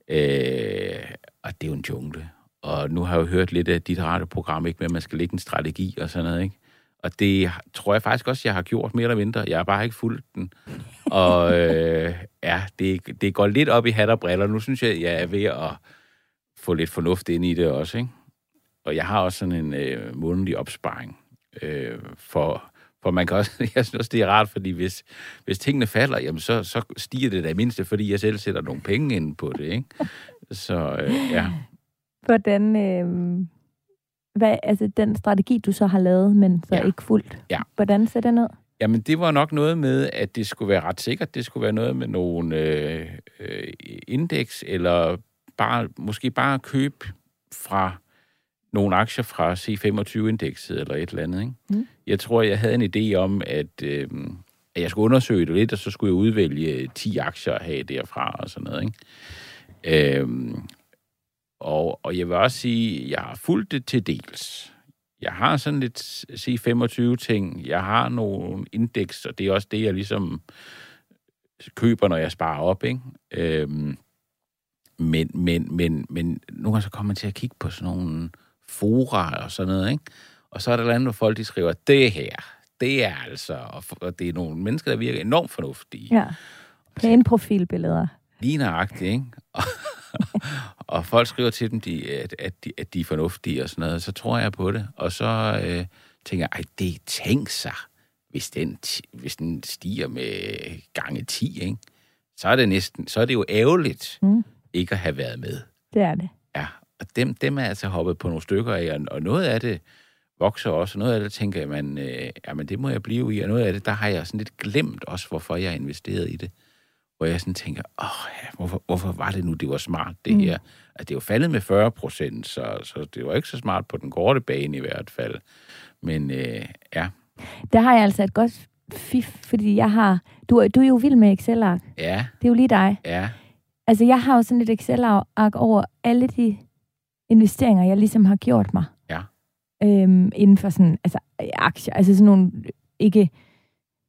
Øh, og det er jo en jungle. Og nu har jeg jo hørt lidt af dit radioprogram, ikke? Med, at man skal lægge en strategi og sådan noget, ikke? Og det tror jeg faktisk også, jeg har gjort mere eller mindre. Jeg har bare ikke fulgt den. Og øh, ja, det, det går lidt op i hat og briller. Nu synes jeg, jeg er ved at få lidt fornuft ind i det også, ikke? Og jeg har også sådan en øh, månedlig opsparing. Øh, for, for man kan også, jeg synes også, det er rart, fordi hvis, hvis tingene falder, jamen så, så stiger det da mindste, fordi jeg selv sætter nogle penge ind på det, ikke? Så øh, ja. Hvordan, øh, hvad, altså den strategi, du så har lavet, men så ja. ikke fuldt. Ja. Hvordan ser den ud? Jamen, det var nok noget med, at det skulle være ret sikkert. Det skulle være noget med nogle øh, øh, indeks, eller bare, måske bare købe fra nogle aktier fra C25-indekset, eller et eller andet. Ikke? Mm. Jeg tror, jeg havde en idé om, at, øh, at jeg skulle undersøge det lidt, og så skulle jeg udvælge 10 aktier at have derfra, og sådan noget. Ikke? Øhm, og, og jeg vil også sige, at jeg har fulgt det til dels. Jeg har sådan lidt C25-ting. Jeg har nogle indeks, og det er også det, jeg ligesom køber, når jeg sparer op, ikke? Øhm, men, men, men, men nogle gange så kommer man til at kigge på sådan nogle fora og sådan noget, ikke? Og så er der andet, hvor folk de skriver, det her, det er altså... Og, det er nogle mennesker, der virker enormt fornuftige. Ja. Pæne profilbilleder. Lige nøjagtigt, ikke? Og, og folk skriver til dem, de, at, at, de, at de er fornuftige og sådan noget, så tror jeg på det. Og så øh, tænker jeg, ej, det tænk sig, hvis den, hvis den stiger med gange 10, ikke? Så er det næsten, så er det jo ærgerligt Mm. ikke at have været med. Det er det. Og dem, dem er altså hoppet på nogle stykker af, og- og noget af det vokser også, og noget af det tænker jeg, man, øh, jamen det må jeg blive i, og noget af det, der har jeg sådan lidt glemt også, hvorfor jeg har investeret i det. Hvor jeg sådan tænker, åh, ja, hvorfor, hvorfor var det nu, det var smart, det Mm. her? At det er jo faldet med 40 procent, så, så det var ikke så smart på den korte bane i hvert fald. Men øh, ja, Der har jeg altså et godt fif, fordi jeg har... Du, du er jo vild med Excel-ark. ja, Det er jo lige dig. ja, Altså, jeg har jo sådan et Excel-ark over alle de investeringer, jeg ligesom har gjort mig. Ja. Øhm, inden for sådan, altså, aktier. Altså sådan nogle, ikke...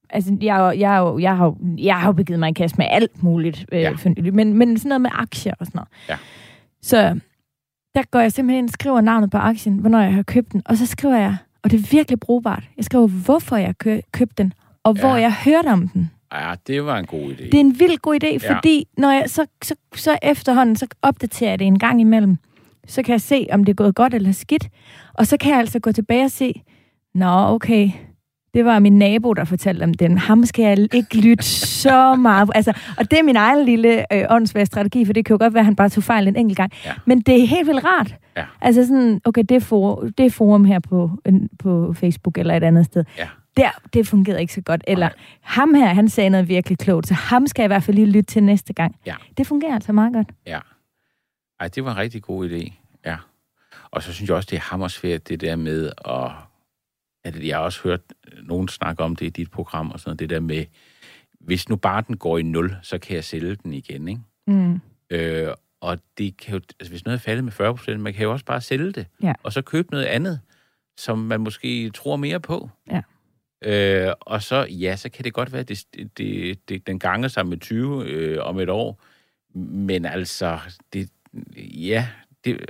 Altså, jeg, jeg, jo- jeg, har, jeg har jo begivet mig i kast med alt muligt, øh, Ja. ja. men, men sådan noget med aktier og sådan noget. Ja. Så der går jeg simpelthen skriver navnet på aktien, hvornår jeg har købt den, og så skriver jeg, og det er virkelig brugbart, jeg skriver, hvorfor jeg kø- købte den, og hvor Ja. jeg hørte om den. ja, det var en god idé. Det er en vild god idé, Ja. fordi når jeg så, så, så efterhånden, så opdaterer jeg det en gang imellem. Så kan jeg se, om det er gået godt eller skidt. Og så kan jeg altså gå tilbage og se, nå okay, Det var min nabo, der fortalte om den. Ham skal jeg ikke lytte så meget. Altså, og det er min egen lille øh, åndsvære strategi, for det kan jo godt være, at han bare tog fejl en enkelt gang. Ja. Men det er helt vildt rart. Ja. Altså sådan, okay, det for, det forum her på, på Facebook eller et andet sted. Ja. Der, det fungerede ikke så godt. Eller Nej. ham her, han sagde noget virkelig klogt, så ham skal jeg i hvert fald lige lytte til næste gang. Ja. Det fungerer altså meget godt. Ja. Ej, det var en rigtig god idé. Ja. Og så synes jeg også, det er hammersvært, det der med at... at jeg har også hørt nogen snakke om det i dit program, og sådan noget, det der med, hvis nu bare den går i nul, så kan jeg sælge den igen, ikke? Mm. Øh, og det kan jo, altså hvis noget er faldet med 40 procent, man kan jo også bare sælge det, Ja. og så købe noget andet, som man måske tror mere på. Ja. Øh, og så, ja, så kan det godt være, at det, det, det, den ganger sig med 20 øh, om et år, men altså, det, ja, det,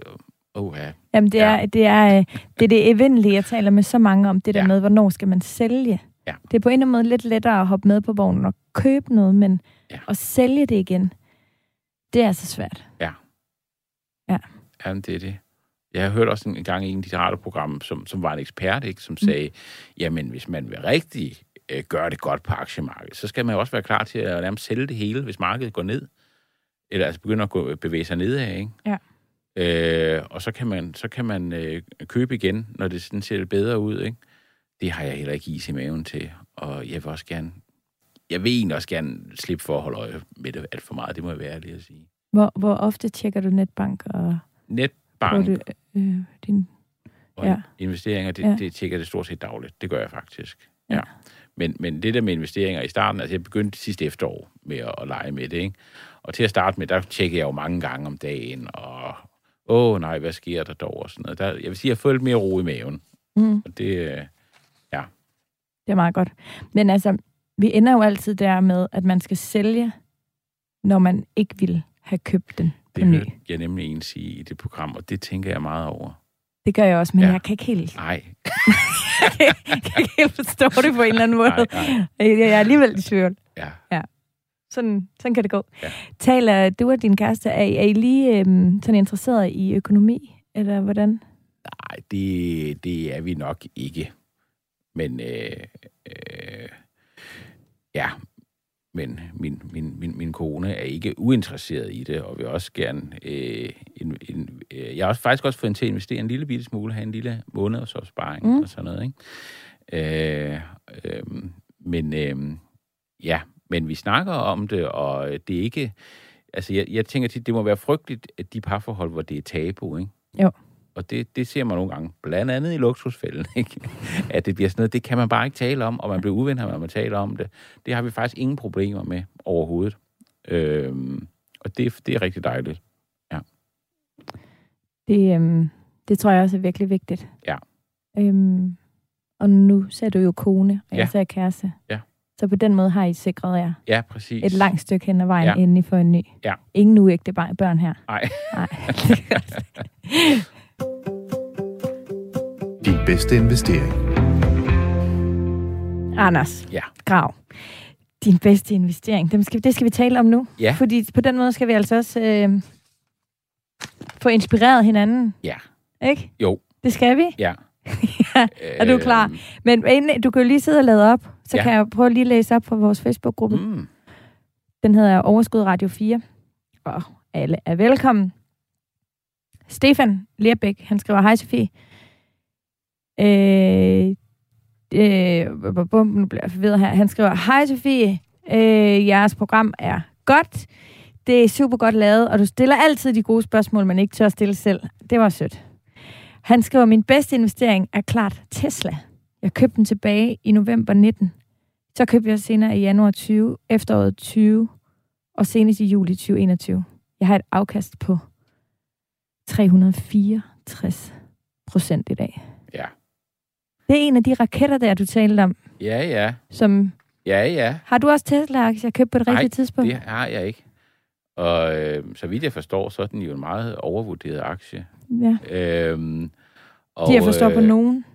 oh, ja, Jamen, det er, det er, øh, det er det evindelige, jeg taler med så mange om, det der Ja. med, hvornår skal man sælge. Ja. Det er på en eller anden måde lidt lettere at hoppe med på vognen og købe noget, men Ja. at sælge det igen, det er altså svært. Jamen, det er det. Jeg har hørt også en gang i en af de radioprogrammer, som, som var en ekspert, ikke, som sagde, jamen, hvis man vil rigtig øh, gøre det godt på aktiemarkedet, så skal man også være klar til at nærmest sælge det hele, hvis markedet går ned. Eller altså begynder at gå, bevæge sig nedad, ikke? Ja. Øh, og så kan man, så kan man øh, købe igen, når det sådan ser lidt bedre ud, ikke? Det har jeg heller ikke is i maven til, og jeg vil også gerne, jeg vil egentlig også gerne slippe for at holde øje med det alt for meget, det må jeg være ærlig at sige. Hvor, hvor ofte tjekker du netbank og Netbank det, øh, din... og Ja. investeringer, det, ja. det tjekker det stort set dagligt. Det gør jeg faktisk. Ja. Ja. Men, men det der med investeringer i starten, altså jeg begyndte sidste efterår med at, at lege med det, ikke? Og til at starte med, der tjekker jeg jo mange gange om dagen, og åh nej, hvad sker der dog, og sådan noget. Der, jeg vil sige, jeg har lidt mere ro i maven. Mm, Og det, øh, det er meget godt. Men altså, vi ender jo altid der med, at man skal sælge, når man ikke vil have købt den på det ny. hørte jeg nemlig en sige i det program, og det tænker jeg meget over. Det gør jeg også, men ja. Ja. jeg kan ikke helt, Nej, jeg kan ikke helt forstå det på en eller anden måde. nej, nej. Jeg er alligevel i tvivl. Ja. Sådan, sådan kan det gå. Ja. Taler du og din kæreste, er, er I lige øhm, sådan interesseret i økonomi? Eller hvordan? Nej, det, det er vi nok ikke. Men øh, øh, ja, men min, min, min, min kone er ikke uinteresseret i det, og vil også gerne... Øh, en, en, øh, jeg har også, faktisk også fået hende til at investere en lille bitte smule, have en lille månedsopsparing Mm. mm. og sådan noget. Ikke? Øh, øh, men øh, ja, men vi snakker om det, og det er ikke... Altså, jeg, jeg tænker tit, det må være frygteligt, at de parforhold, hvor det er tabu, ikke? Jo. Og det, det ser man nogle gange, blandt andet i luksusfælden, ikke? at det bliver sådan noget, det kan man bare ikke tale om, og man bliver uvenner, når man taler om det. Det har vi faktisk ingen problemer med overhovedet. Øhm, og det, det er rigtig dejligt. Det, øhm, det tror jeg også er virkelig vigtigt. Ja. Øhm, og nu ser du jo kone, og jeg Ja. ser kæreste. Ja. Så på den måde har I sikret jer Ja, præcis. et langt stykke hen ad vejen, ja. I får en ny. Ja. Ingen uægte børn her. Nej. Nej. Din bedste investering. Anders Ja. Grav. Din bedste investering, Dem skal, det skal vi tale om nu. Ja. Fordi på den måde skal vi altså også øh, få inspireret hinanden. Ja. Ikke? Jo. Det skal vi. Ja. Ja. Er du klar? Øhm, Men inden, du kan jo lige sidde og lade op, så Ja. kan jeg prøve lige at læse op på vores Facebook-gruppe. Mm. Den hedder Overskud Radio 4. Og alle er velkommen. Stefan Lerbæk, han skriver, Hej Sofie. Øh, øh, bum, nu bliver jeg forvirret her. Han skriver, Hej Sofie, øh, jeres program er godt. Det er super godt lavet, og du stiller altid de gode spørgsmål, man ikke tør at stille selv. Det var sødt. Han skriver, min bedste investering er klart Tesla. Jeg købte den tilbage i november 19. Så købte jeg senere i januar 20, efteråret 20 og senest i juli 2021. Jeg har et afkast på 364 procent i dag. Ja. Det er en af de raketter der, du talte om, Ja, ja. som... Ja, ja. Har du også Tesla-aktier købt på det Nej, rigtige tidspunkt? Det har jeg ikke. Og øh, så vidt jeg forstår, så er den jo en meget overvurderet aktie. Ja. Øhm, og, De jeg forstår på øh, nogen.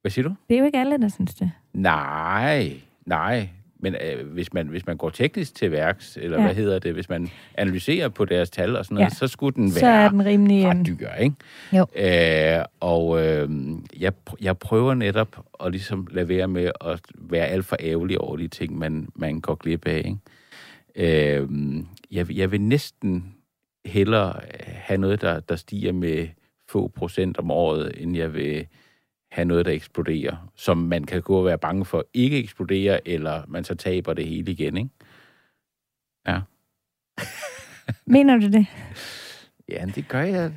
Hvad siger du? Det er jo ikke alle, der synes det. Nej, nej. men øh, hvis, man, hvis man går teknisk til værks, eller Ja. hvad hedder det, hvis man analyserer på deres tal og sådan noget, Ja. så skulle den Så være er den rimelig... ret dyr, ikke? Jo. Øh, og øh, jeg, jeg prøver netop at ligesom lade være med at være alt for ærgerlig over de ting, man, man går glip af, ikke? Øh, jeg, jeg vil næsten hellere have noget, der, der stiger med få procent om året, end jeg vil have noget, der eksploderer, som man kan gå og være bange for ikke eksploderer, eller man så taber det hele igen, ikke? Mener du det? Ja, det gør jeg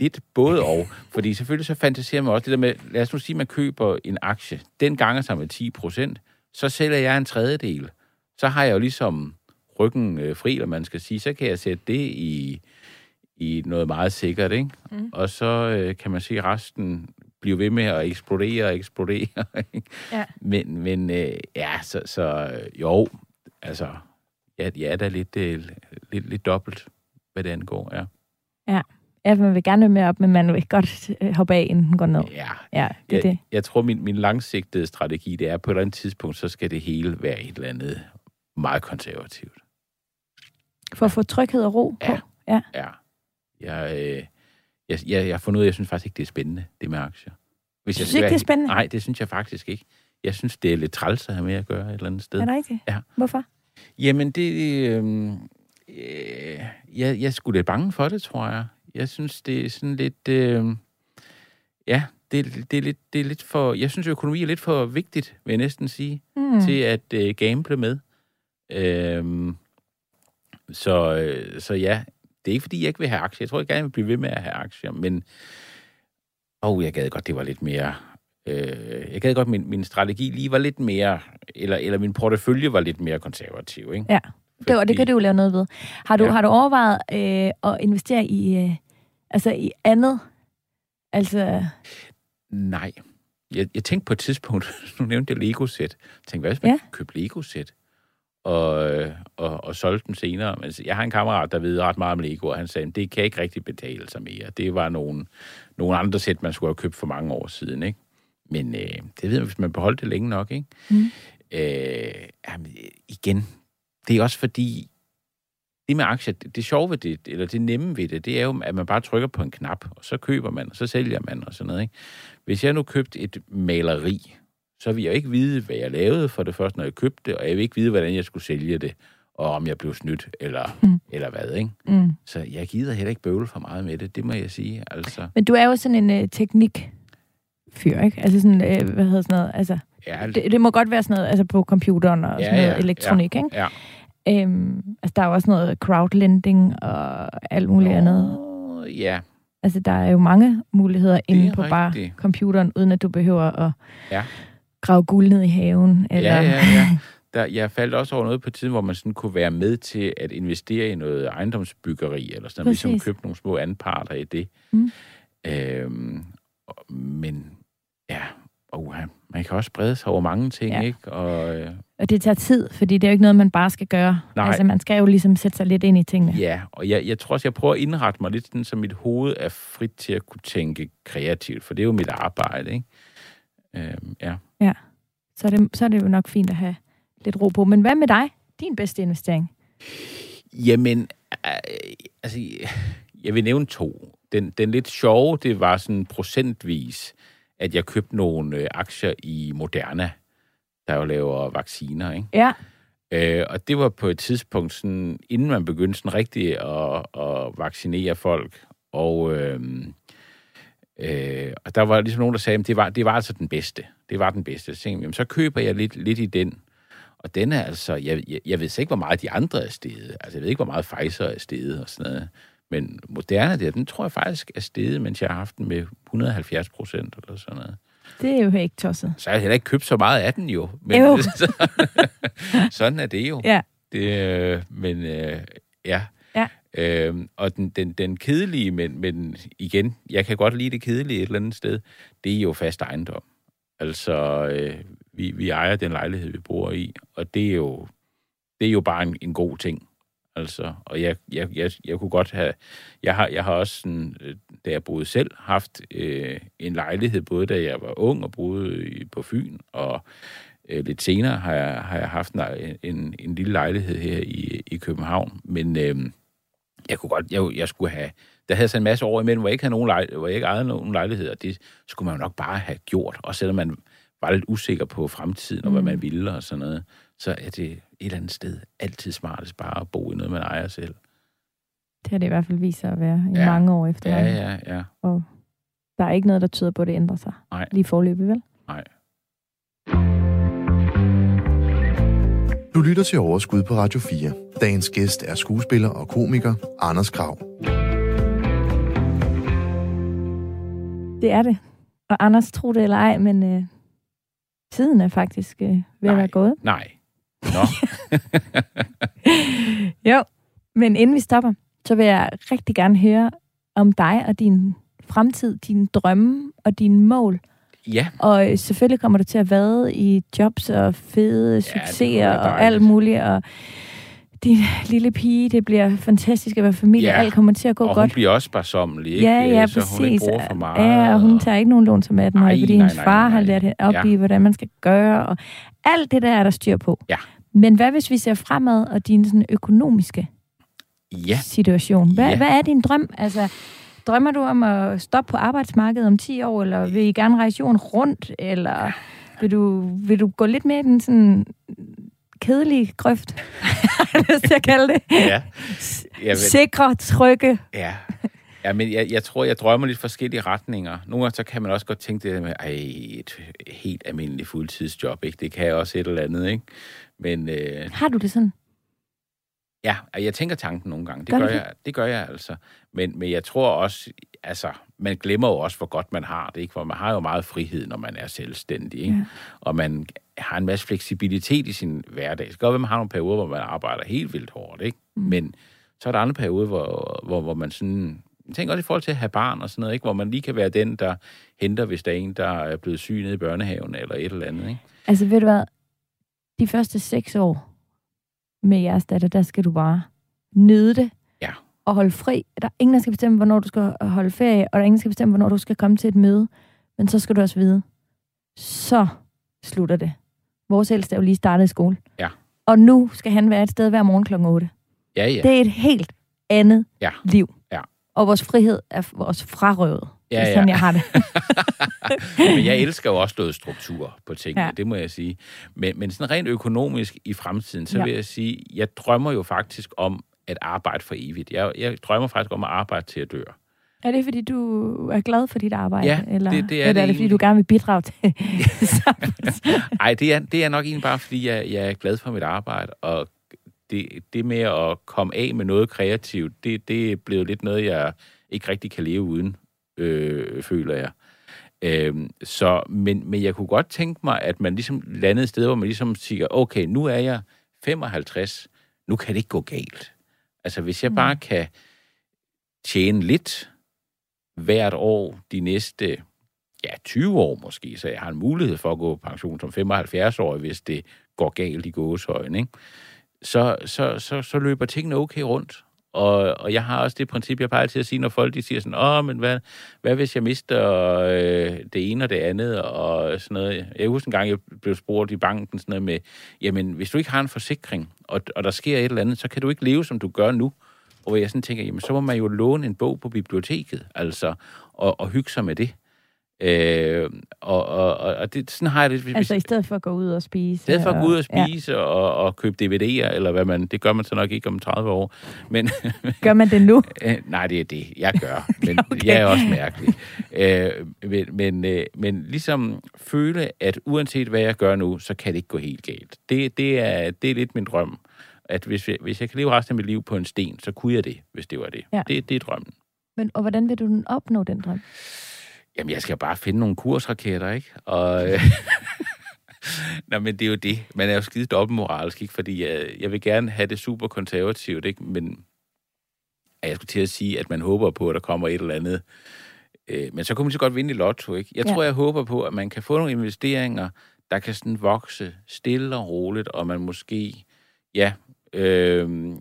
lidt både og. Fordi selvfølgelig så fantaserer man også det der med, lad os nu sige, at man køber en aktie. Den ganger sig med 10 procent, så sælger jeg en tredjedel. Så har jeg jo ligesom ryggen øh, fri, eller man skal sige, så kan jeg sætte det i, i noget meget sikkert, ikke? Mm. Og så øh, kan man se resten blive ved med at eksplodere og eksplodere. Ikke? Ja. Men, men øh, ja, så, så øh, jo, altså, ja, ja, der er lidt, øh, lidt, lidt dobbelt, hvad det angår, ja. Ja, man vil gerne være med op, men man vil godt øh, hoppe af, inden den går ned. Ja, Ja, det er jeg, det. jeg tror, min, min langsigtede strategi, det er, at på et eller andet tidspunkt, så skal det hele være et eller andet meget konservativt. For at få tryghed og ro på. Ja. Ja. Jeg, øh, jeg, jeg, jeg har fundet ud af, jeg synes faktisk ikke, det er spændende, det med aktier. Hvis Synes skal ikke, være det er spændende? Nej, det synes jeg faktisk ikke. Jeg synes, det er lidt træls at have med at gøre et eller andet sted. Er det rigtigt? Ja. Hvorfor? Jamen, det... Øh, øh, jeg, jeg sgu lidt bange for det, tror jeg. Jeg synes, det er sådan lidt... Øh, ja, det, det, er lidt, det er lidt for... Jeg synes, økonomi er lidt for vigtigt, vil jeg næsten sige, mm. til at øh, gamble med. Øh, så, øh, så ja, det er ikke, fordi jeg ikke vil have aktier. Jeg tror, jeg gerne vil blive ved med at have aktier, men... Åh, oh, jeg gad godt, det var lidt mere... Øh, jeg gad godt, min, min strategi lige var lidt mere... Eller, eller min portefølje var lidt mere konservativ, ikke? Ja. Det, og det kan Fordi- du jo lave noget ved. Har du, ja. Har du overvejet øh, at investere i, øh, altså i andet? Altså, Nej. Jeg, jeg tænkte på et tidspunkt, nu nævnte jeg Lego-sæt. Jeg tænkte, hvad hvis man Ja. købte Lego-sæt? Og, øh, og, og solgte dem senere. Men jeg har en kammerat, der ved ret meget om Lego, og han sagde, at det kan ikke rigtig betale sig mere. Det var nogle, nogle andre sæt, man skulle have købt for mange år siden. Ikke? Men øh, det ved man, hvis man beholdt det længe nok. Ikke? Mm. Øh, jamen, igen, det er også fordi, det med aktier, det, det sjove ved det, eller det nemme ved det, det er jo, at man bare trykker på en knap, og så køber man, og så sælger man, og sådan noget. Ikke? Hvis jeg nu købte et maleri, så ville jeg ikke vide, hvad jeg lavede for det første, når jeg købte det, og jeg vil ikke vide, hvordan jeg skulle sælge det, og om jeg blev snydt, eller, Mm. eller hvad, ikke? mm. Så jeg gider heller ikke bøvle for meget med det, det må jeg sige, altså. Men du er jo sådan en øh, teknik fyr, ikke? Altså sådan, øh, hvad hedder sådan noget? Altså, Ja, det, det må godt være sådan noget, altså på computeren og Ja, sådan noget ja, elektronik, ikke? ja. Øhm, altså, der er jo også noget crowdlending og alt muligt andet. Åh, Ja, Altså, der er jo mange muligheder inde på bare rigtigt. computeren, uden at du behøver at Ja. Grave guld ned i haven. Eller... Ja, ja, ja. Der, jeg faldt også over noget på tiden, hvor man sådan kunne være med til at investere i noget ejendomsbyggeri, eller sådan noget, ligesom Præcis. købe nogle små anparter i det. Mm. Øhm, men ja, oh, man kan også brede sig over mange ting, ja. ikke? Og øh, Og det tager tid, fordi det er jo ikke noget, man bare skal gøre. Nej. Altså, man skal jo ligesom sætte sig lidt ind i tingene. ja, og jeg, jeg tror også, jeg prøver at indrette mig lidt sådan, så mit hoved er frit til at kunne tænke kreativt, for det er jo mit arbejde, ikke? Øhm, ja. Så, er det, så er det jo nok fint at have lidt ro på. Men hvad med dig? Din bedste investering? Jamen, øh, altså, jeg vil nævne to. Den, den lidt sjove, det var sådan procentvis, at jeg købte nogle øh, aktier i Moderna, der jo laver vacciner, ikke? Ja. Øh, og det var på et tidspunkt, sådan, inden man begyndte sådan rigtigt at, at vaccinere folk. Og, øh, øh, og der var ligesom nogen, der sagde, at det var, det var altså den bedste. Det var den bedste. Så tænkte jeg, så køber jeg lidt, lidt i den. Og den er altså, jeg, jeg, jeg ved ikke, hvor meget de andre er steget. Altså, jeg ved ikke, hvor meget Pfizer er steget og sådan noget. Men Moderna der, den tror jeg faktisk er steget, mens jeg har haft den med 170 procent eller sådan noget. Det er jo ikke tosset. Så har jeg heller ikke købt så meget af den jo. Men, Jo. sådan er det jo. Ja. Det, øh, men øh, ja. Ja. Øhm, og den, den, den kedelige, men, men igen, jeg kan godt lide det kedelige et eller andet sted, det er jo fast ejendom. Altså, øh, vi, vi ejer den lejlighed, vi bor i, og det er jo, det er jo bare en, en god ting. Altså, og jeg, jeg, jeg, jeg kunne godt have... Jeg har, jeg har også, sådan, øh, da jeg boede selv, haft øh, en lejlighed, både da jeg var ung og boede i- på Fyn, og Øh, lidt senere har jeg, har jeg haft en, en, en lille lejlighed her i, i København, men øh, jeg kunne godt, jeg, jeg skulle have, der havde så en masse år imellem, hvor jeg ikke havde nogen lejlighed, hvor jeg ikke ejede nogen lejlighed, og det skulle man jo nok bare have gjort, og selvom man var lidt usikker på fremtiden, og hvad man ville og sådan noget, så er det et eller andet sted altid smartest bare at bo i noget, man ejer selv. Det har det i hvert fald vist sig at være i Ja. mange år efter. Ja, ja, ja. Og der er ikke noget, der tyder på, at det ændrer sig. Nej. Lige forløbig, vel? Nej. Du lytter til Overskud på Radio 4. Dagens gæst er skuespiller og komiker Anders Krav. Det er det. Og Anders, tro det eller ej, men øh, tiden er faktisk øh, ved Nej. at være gået. Nej. Nå, Jo, men inden vi stopper, så vil jeg rigtig gerne høre om dig og din fremtid, dine drømme og dine mål. Ja. Og øh, selvfølgelig kommer du til at vade i jobs og fede det succeser og alt muligt. Og din lille pige, det bliver fantastisk at være familie. Ja, Alt kommer til at gå og hun godt. bliver også sparsommelig, ikke? Ja, ja, så præcis. hun ikke bruger for meget. Ja, og hun tager ikke nogen lån som 18 Nej, fordi nej, hendes far nej, har nej. lært hende op Ja. i, hvordan man skal gøre. Og alt det der er der styr på. Ja. Men hvad hvis vi ser fremad og din sådan, økonomiske Ja, situation? Hvad, Ja. hvad er din drøm? Altså, drømmer du om at stoppe på arbejdsmarkedet om 10 år, eller vil I gerne rejse jorden rundt, eller vil du, vil du gå lidt mere i den sådan kedelige grøft, har jeg lyst til at kalde det? ja. Jeg ved, Sikre, trygge. Ja. Ja, men jeg, jeg tror, jeg drømmer lidt forskellige retninger. Nogle gange så kan man også godt tænke det der med, ej, et helt almindeligt fuldtidsjob, ikke? Det kan jeg også et eller andet, ikke? Men øh, Har du det sådan? Ja, jeg tænker tanken nogle gange. Det Gør gør, jeg, det gør jeg altså. Men, men jeg tror også, altså, man glemmer jo også, hvor godt man har det, ikke? For man har jo meget frihed, når man er selvstændig, ikke? Ja. Og man har en masse fleksibilitet i sin hverdag. Det kan godt være, man har nogle perioder, hvor man arbejder helt vildt hårdt, ikke? Mm. Men så er der andre perioder, hvor, hvor, hvor man sådan... Tænker også i forhold til at have barn og sådan noget, ikke? Hvor man lige kan være den, der henter, hvis der er en, der er blevet syg nede i børnehaven eller et eller andet, ikke? Altså, ved du hvad? De første seks år med jeres datter, der skal du bare nyde det. Ja. Og holde fri. Der er ingen, der skal bestemme, hvornår du skal holde ferie, og der er ingen, der skal bestemme, hvornår du skal komme til et møde. Men så skal du også vide, så slutter det. Vores ældste er jo lige startet i skole. Ja. Og nu skal han være et sted hver morgen kl. 8. Ja, ja. Det er et helt andet Ja. liv. Ja. Og vores frihed er vores frarøvet. Ja, ja. sådan, jeg har det. Men jeg elsker jo også noget struktur på tingene, Ja. det må jeg sige. Men, men sådan rent økonomisk i fremtiden, så Ja. vil jeg sige, jeg drømmer jo faktisk om at arbejde for evigt. Jeg, jeg drømmer faktisk om at arbejde til at dø. Er det, fordi du er glad for dit arbejde? Ja, eller, det- det er eller det er det, fordi du gerne vil bidrage til? Nej, det er, det er nok egentlig bare, fordi jeg, jeg er glad for mit arbejde, og det, det med at komme af med noget kreativt, det, det er blevet lidt noget, jeg ikke rigtig kan leve uden, øh, føler jeg. Øhm, så, men, men jeg kunne godt tænke mig, at man ligesom landede et sted, hvor man ligesom siger, okay, nu er jeg 55, nu kan det ikke gå galt. Altså, hvis jeg bare kan tjene lidt hvert år de næste ja, 20 år måske, så jeg har en mulighed for at gå på pension som 75-årig, hvis det går galt i gåsøjne, ikke? Så, så, så, så løber tingene okay rundt. Og, og jeg har også det princip, jeg plejer til at sige, når folk de siger sådan, åh, men hvad, hvad hvis jeg mister øh, det ene og det andet, og sådan noget. Jeg husker en gang, jeg blev spurgt i banken sådan noget med, jamen, hvis du ikke har en forsikring, og, og der sker et eller andet, så kan du ikke leve, som du gør nu. Og jeg sådan tænker, jamen, så må man jo låne en bog på biblioteket, altså, og, og hygge sig med det. Øh, og, og, og, det, sådan har jeg det. hvis- altså i stedet for at gå ud og spise. i stedet for at gå ud og spise ja. og, og købe DVD'er, eller hvad man... Det gør man så nok ikke om 30 år. Men Gør man det nu? øh, nej, det er det, jeg gør. Men Okay. jeg er også mærkelig. Øh, men, men, øh, men ligesom føle, at uanset hvad jeg gør nu, så kan det ikke gå helt galt. Det, det, er, det er lidt min drøm. At hvis, jeg- hvis jeg kan leve resten af mit liv på en sten, så kunne jeg det, hvis det var det. Ja. Det, det er drømmen. Men, og hvordan vil du opnå den drøm? Jamen, jeg skal bare finde nogle kursraketter, ikke? Og... Øh, Nå, men det er jo det. Man er jo skide dobbeltmoralsk, ikke? Fordi jeg, jeg vil gerne have det super konservativt, ikke? Men jeg skulle til at sige, at man håber på, at der kommer et eller andet. Øh, men så kunne man så godt vinde i lotto, ikke? Jeg Ja. tror, jeg håber på, at man kan få nogle investeringer, der kan sådan vokse stille og roligt, og man måske, ja, øh,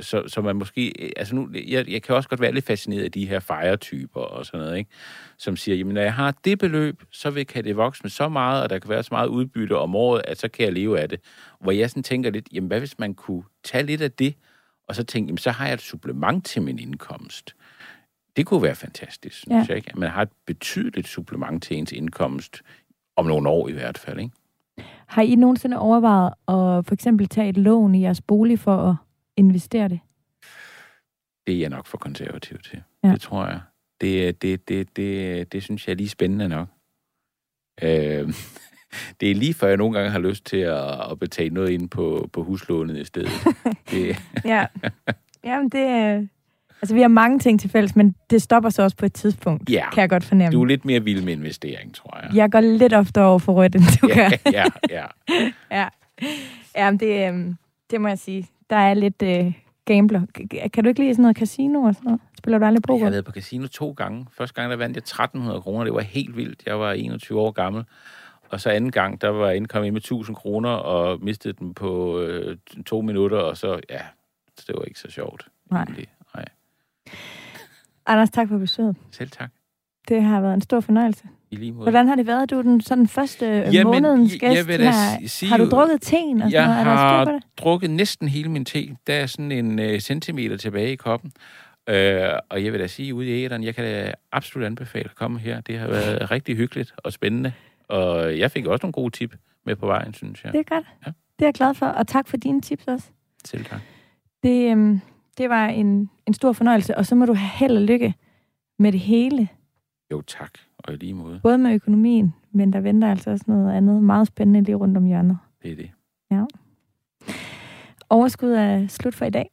så, så man måske... Altså nu, jeg, jeg kan også godt være lidt fascineret af de her fejretyper og sådan noget, ikke? Som siger, jamen når jeg har det beløb, så vil, kan det vokse med så meget, og der kan være så meget udbytte om året, at så kan jeg leve af det. Hvor jeg sådan tænker lidt, jamen hvad hvis man kunne tage lidt af det, og så tænke, jamen så har jeg et supplement til min indkomst. Det kunne være fantastisk, synes ja. jeg ikke? At man har et betydeligt supplement til ens indkomst, om nogle år i hvert fald, ikke? Har I nogensinde overvejet at for eksempel tage et lån i jeres bolig for at investere det? Det er jeg nok for konservativ til. Ja. Det tror jeg. Det, det, det, det, det synes jeg er lige spændende nok. Øh, det er lige før jeg nogle gange har lyst til at, at betale noget ind på, på huslånet i stedet. det. ja, Jamen, det, Altså, vi har mange ting til fælles, men det stopper så også på et tidspunkt, ja. kan jeg godt fornemme. Du er lidt mere vild med investering, tror jeg. Jeg går lidt ofte over for rødt, end du ja, gør. ja, ja. ja. ja det, øh, det må jeg sige. Der er lidt øh, gambler. Kan du ikke lide sådan noget casino og sådan noget? Spiller du aldrig poker? Jeg har været på casino to gange. Første gang, der vandt jeg 1300 kroner. Det var helt vildt. Jeg var 21 år gammel. Og så anden gang, der var jeg indkommet med 1000 kroner og mistede dem på øh, to minutter, og så, ja, det var ikke så sjovt. Nej. Nej. Anders, tak for besøget. Selv tak. Det har været en stor fornøjelse. I lige måde. Hvordan har det været? Du er den sådan første Jamen, månedens gæst jeg vil her. Sige, har du drukket teen? Og jeg noget? har det? drukket næsten hele min te. Der er sådan en uh, centimeter tilbage i koppen. Uh, og jeg vil da sige ude i æderen, jeg kan da absolut anbefale at komme her. Det har været rigtig hyggeligt og spændende. Og jeg fik også nogle gode tip med på vejen, synes jeg. Det er godt. Ja. Det er jeg glad for. Og tak for dine tips også. Selv tak. Det, øhm, det var en, en stor fornøjelse, og så må du have held og lykke med det hele. Jo, tak. Og i lige måde. Både med økonomien, men der venter altså også noget andet meget spændende lige rundt om hjørnet. Det er det. Ja. Overskud er slut for i dag.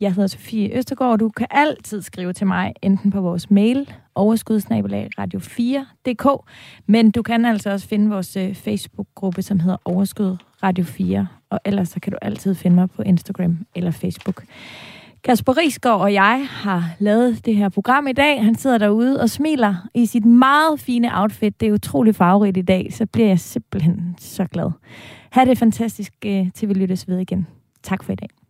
Jeg hedder Sofie Østergaard, og du kan altid skrive til mig, enten på vores mail, overskudsnabelag radio4.dk, men du kan altså også finde vores øh, Facebook-gruppe, som hedder Overskud Radio 4, og ellers så kan du altid finde mig på Instagram eller Facebook. Kasper Risgaard og jeg har lavet det her program i dag. Han sidder derude og smiler i sit meget fine outfit. Det er utrolig farverigt i dag, så bliver jeg simpelthen så glad. Ha' det fantastisk, øh, til vi lyttes ved igen. Tak for i dag.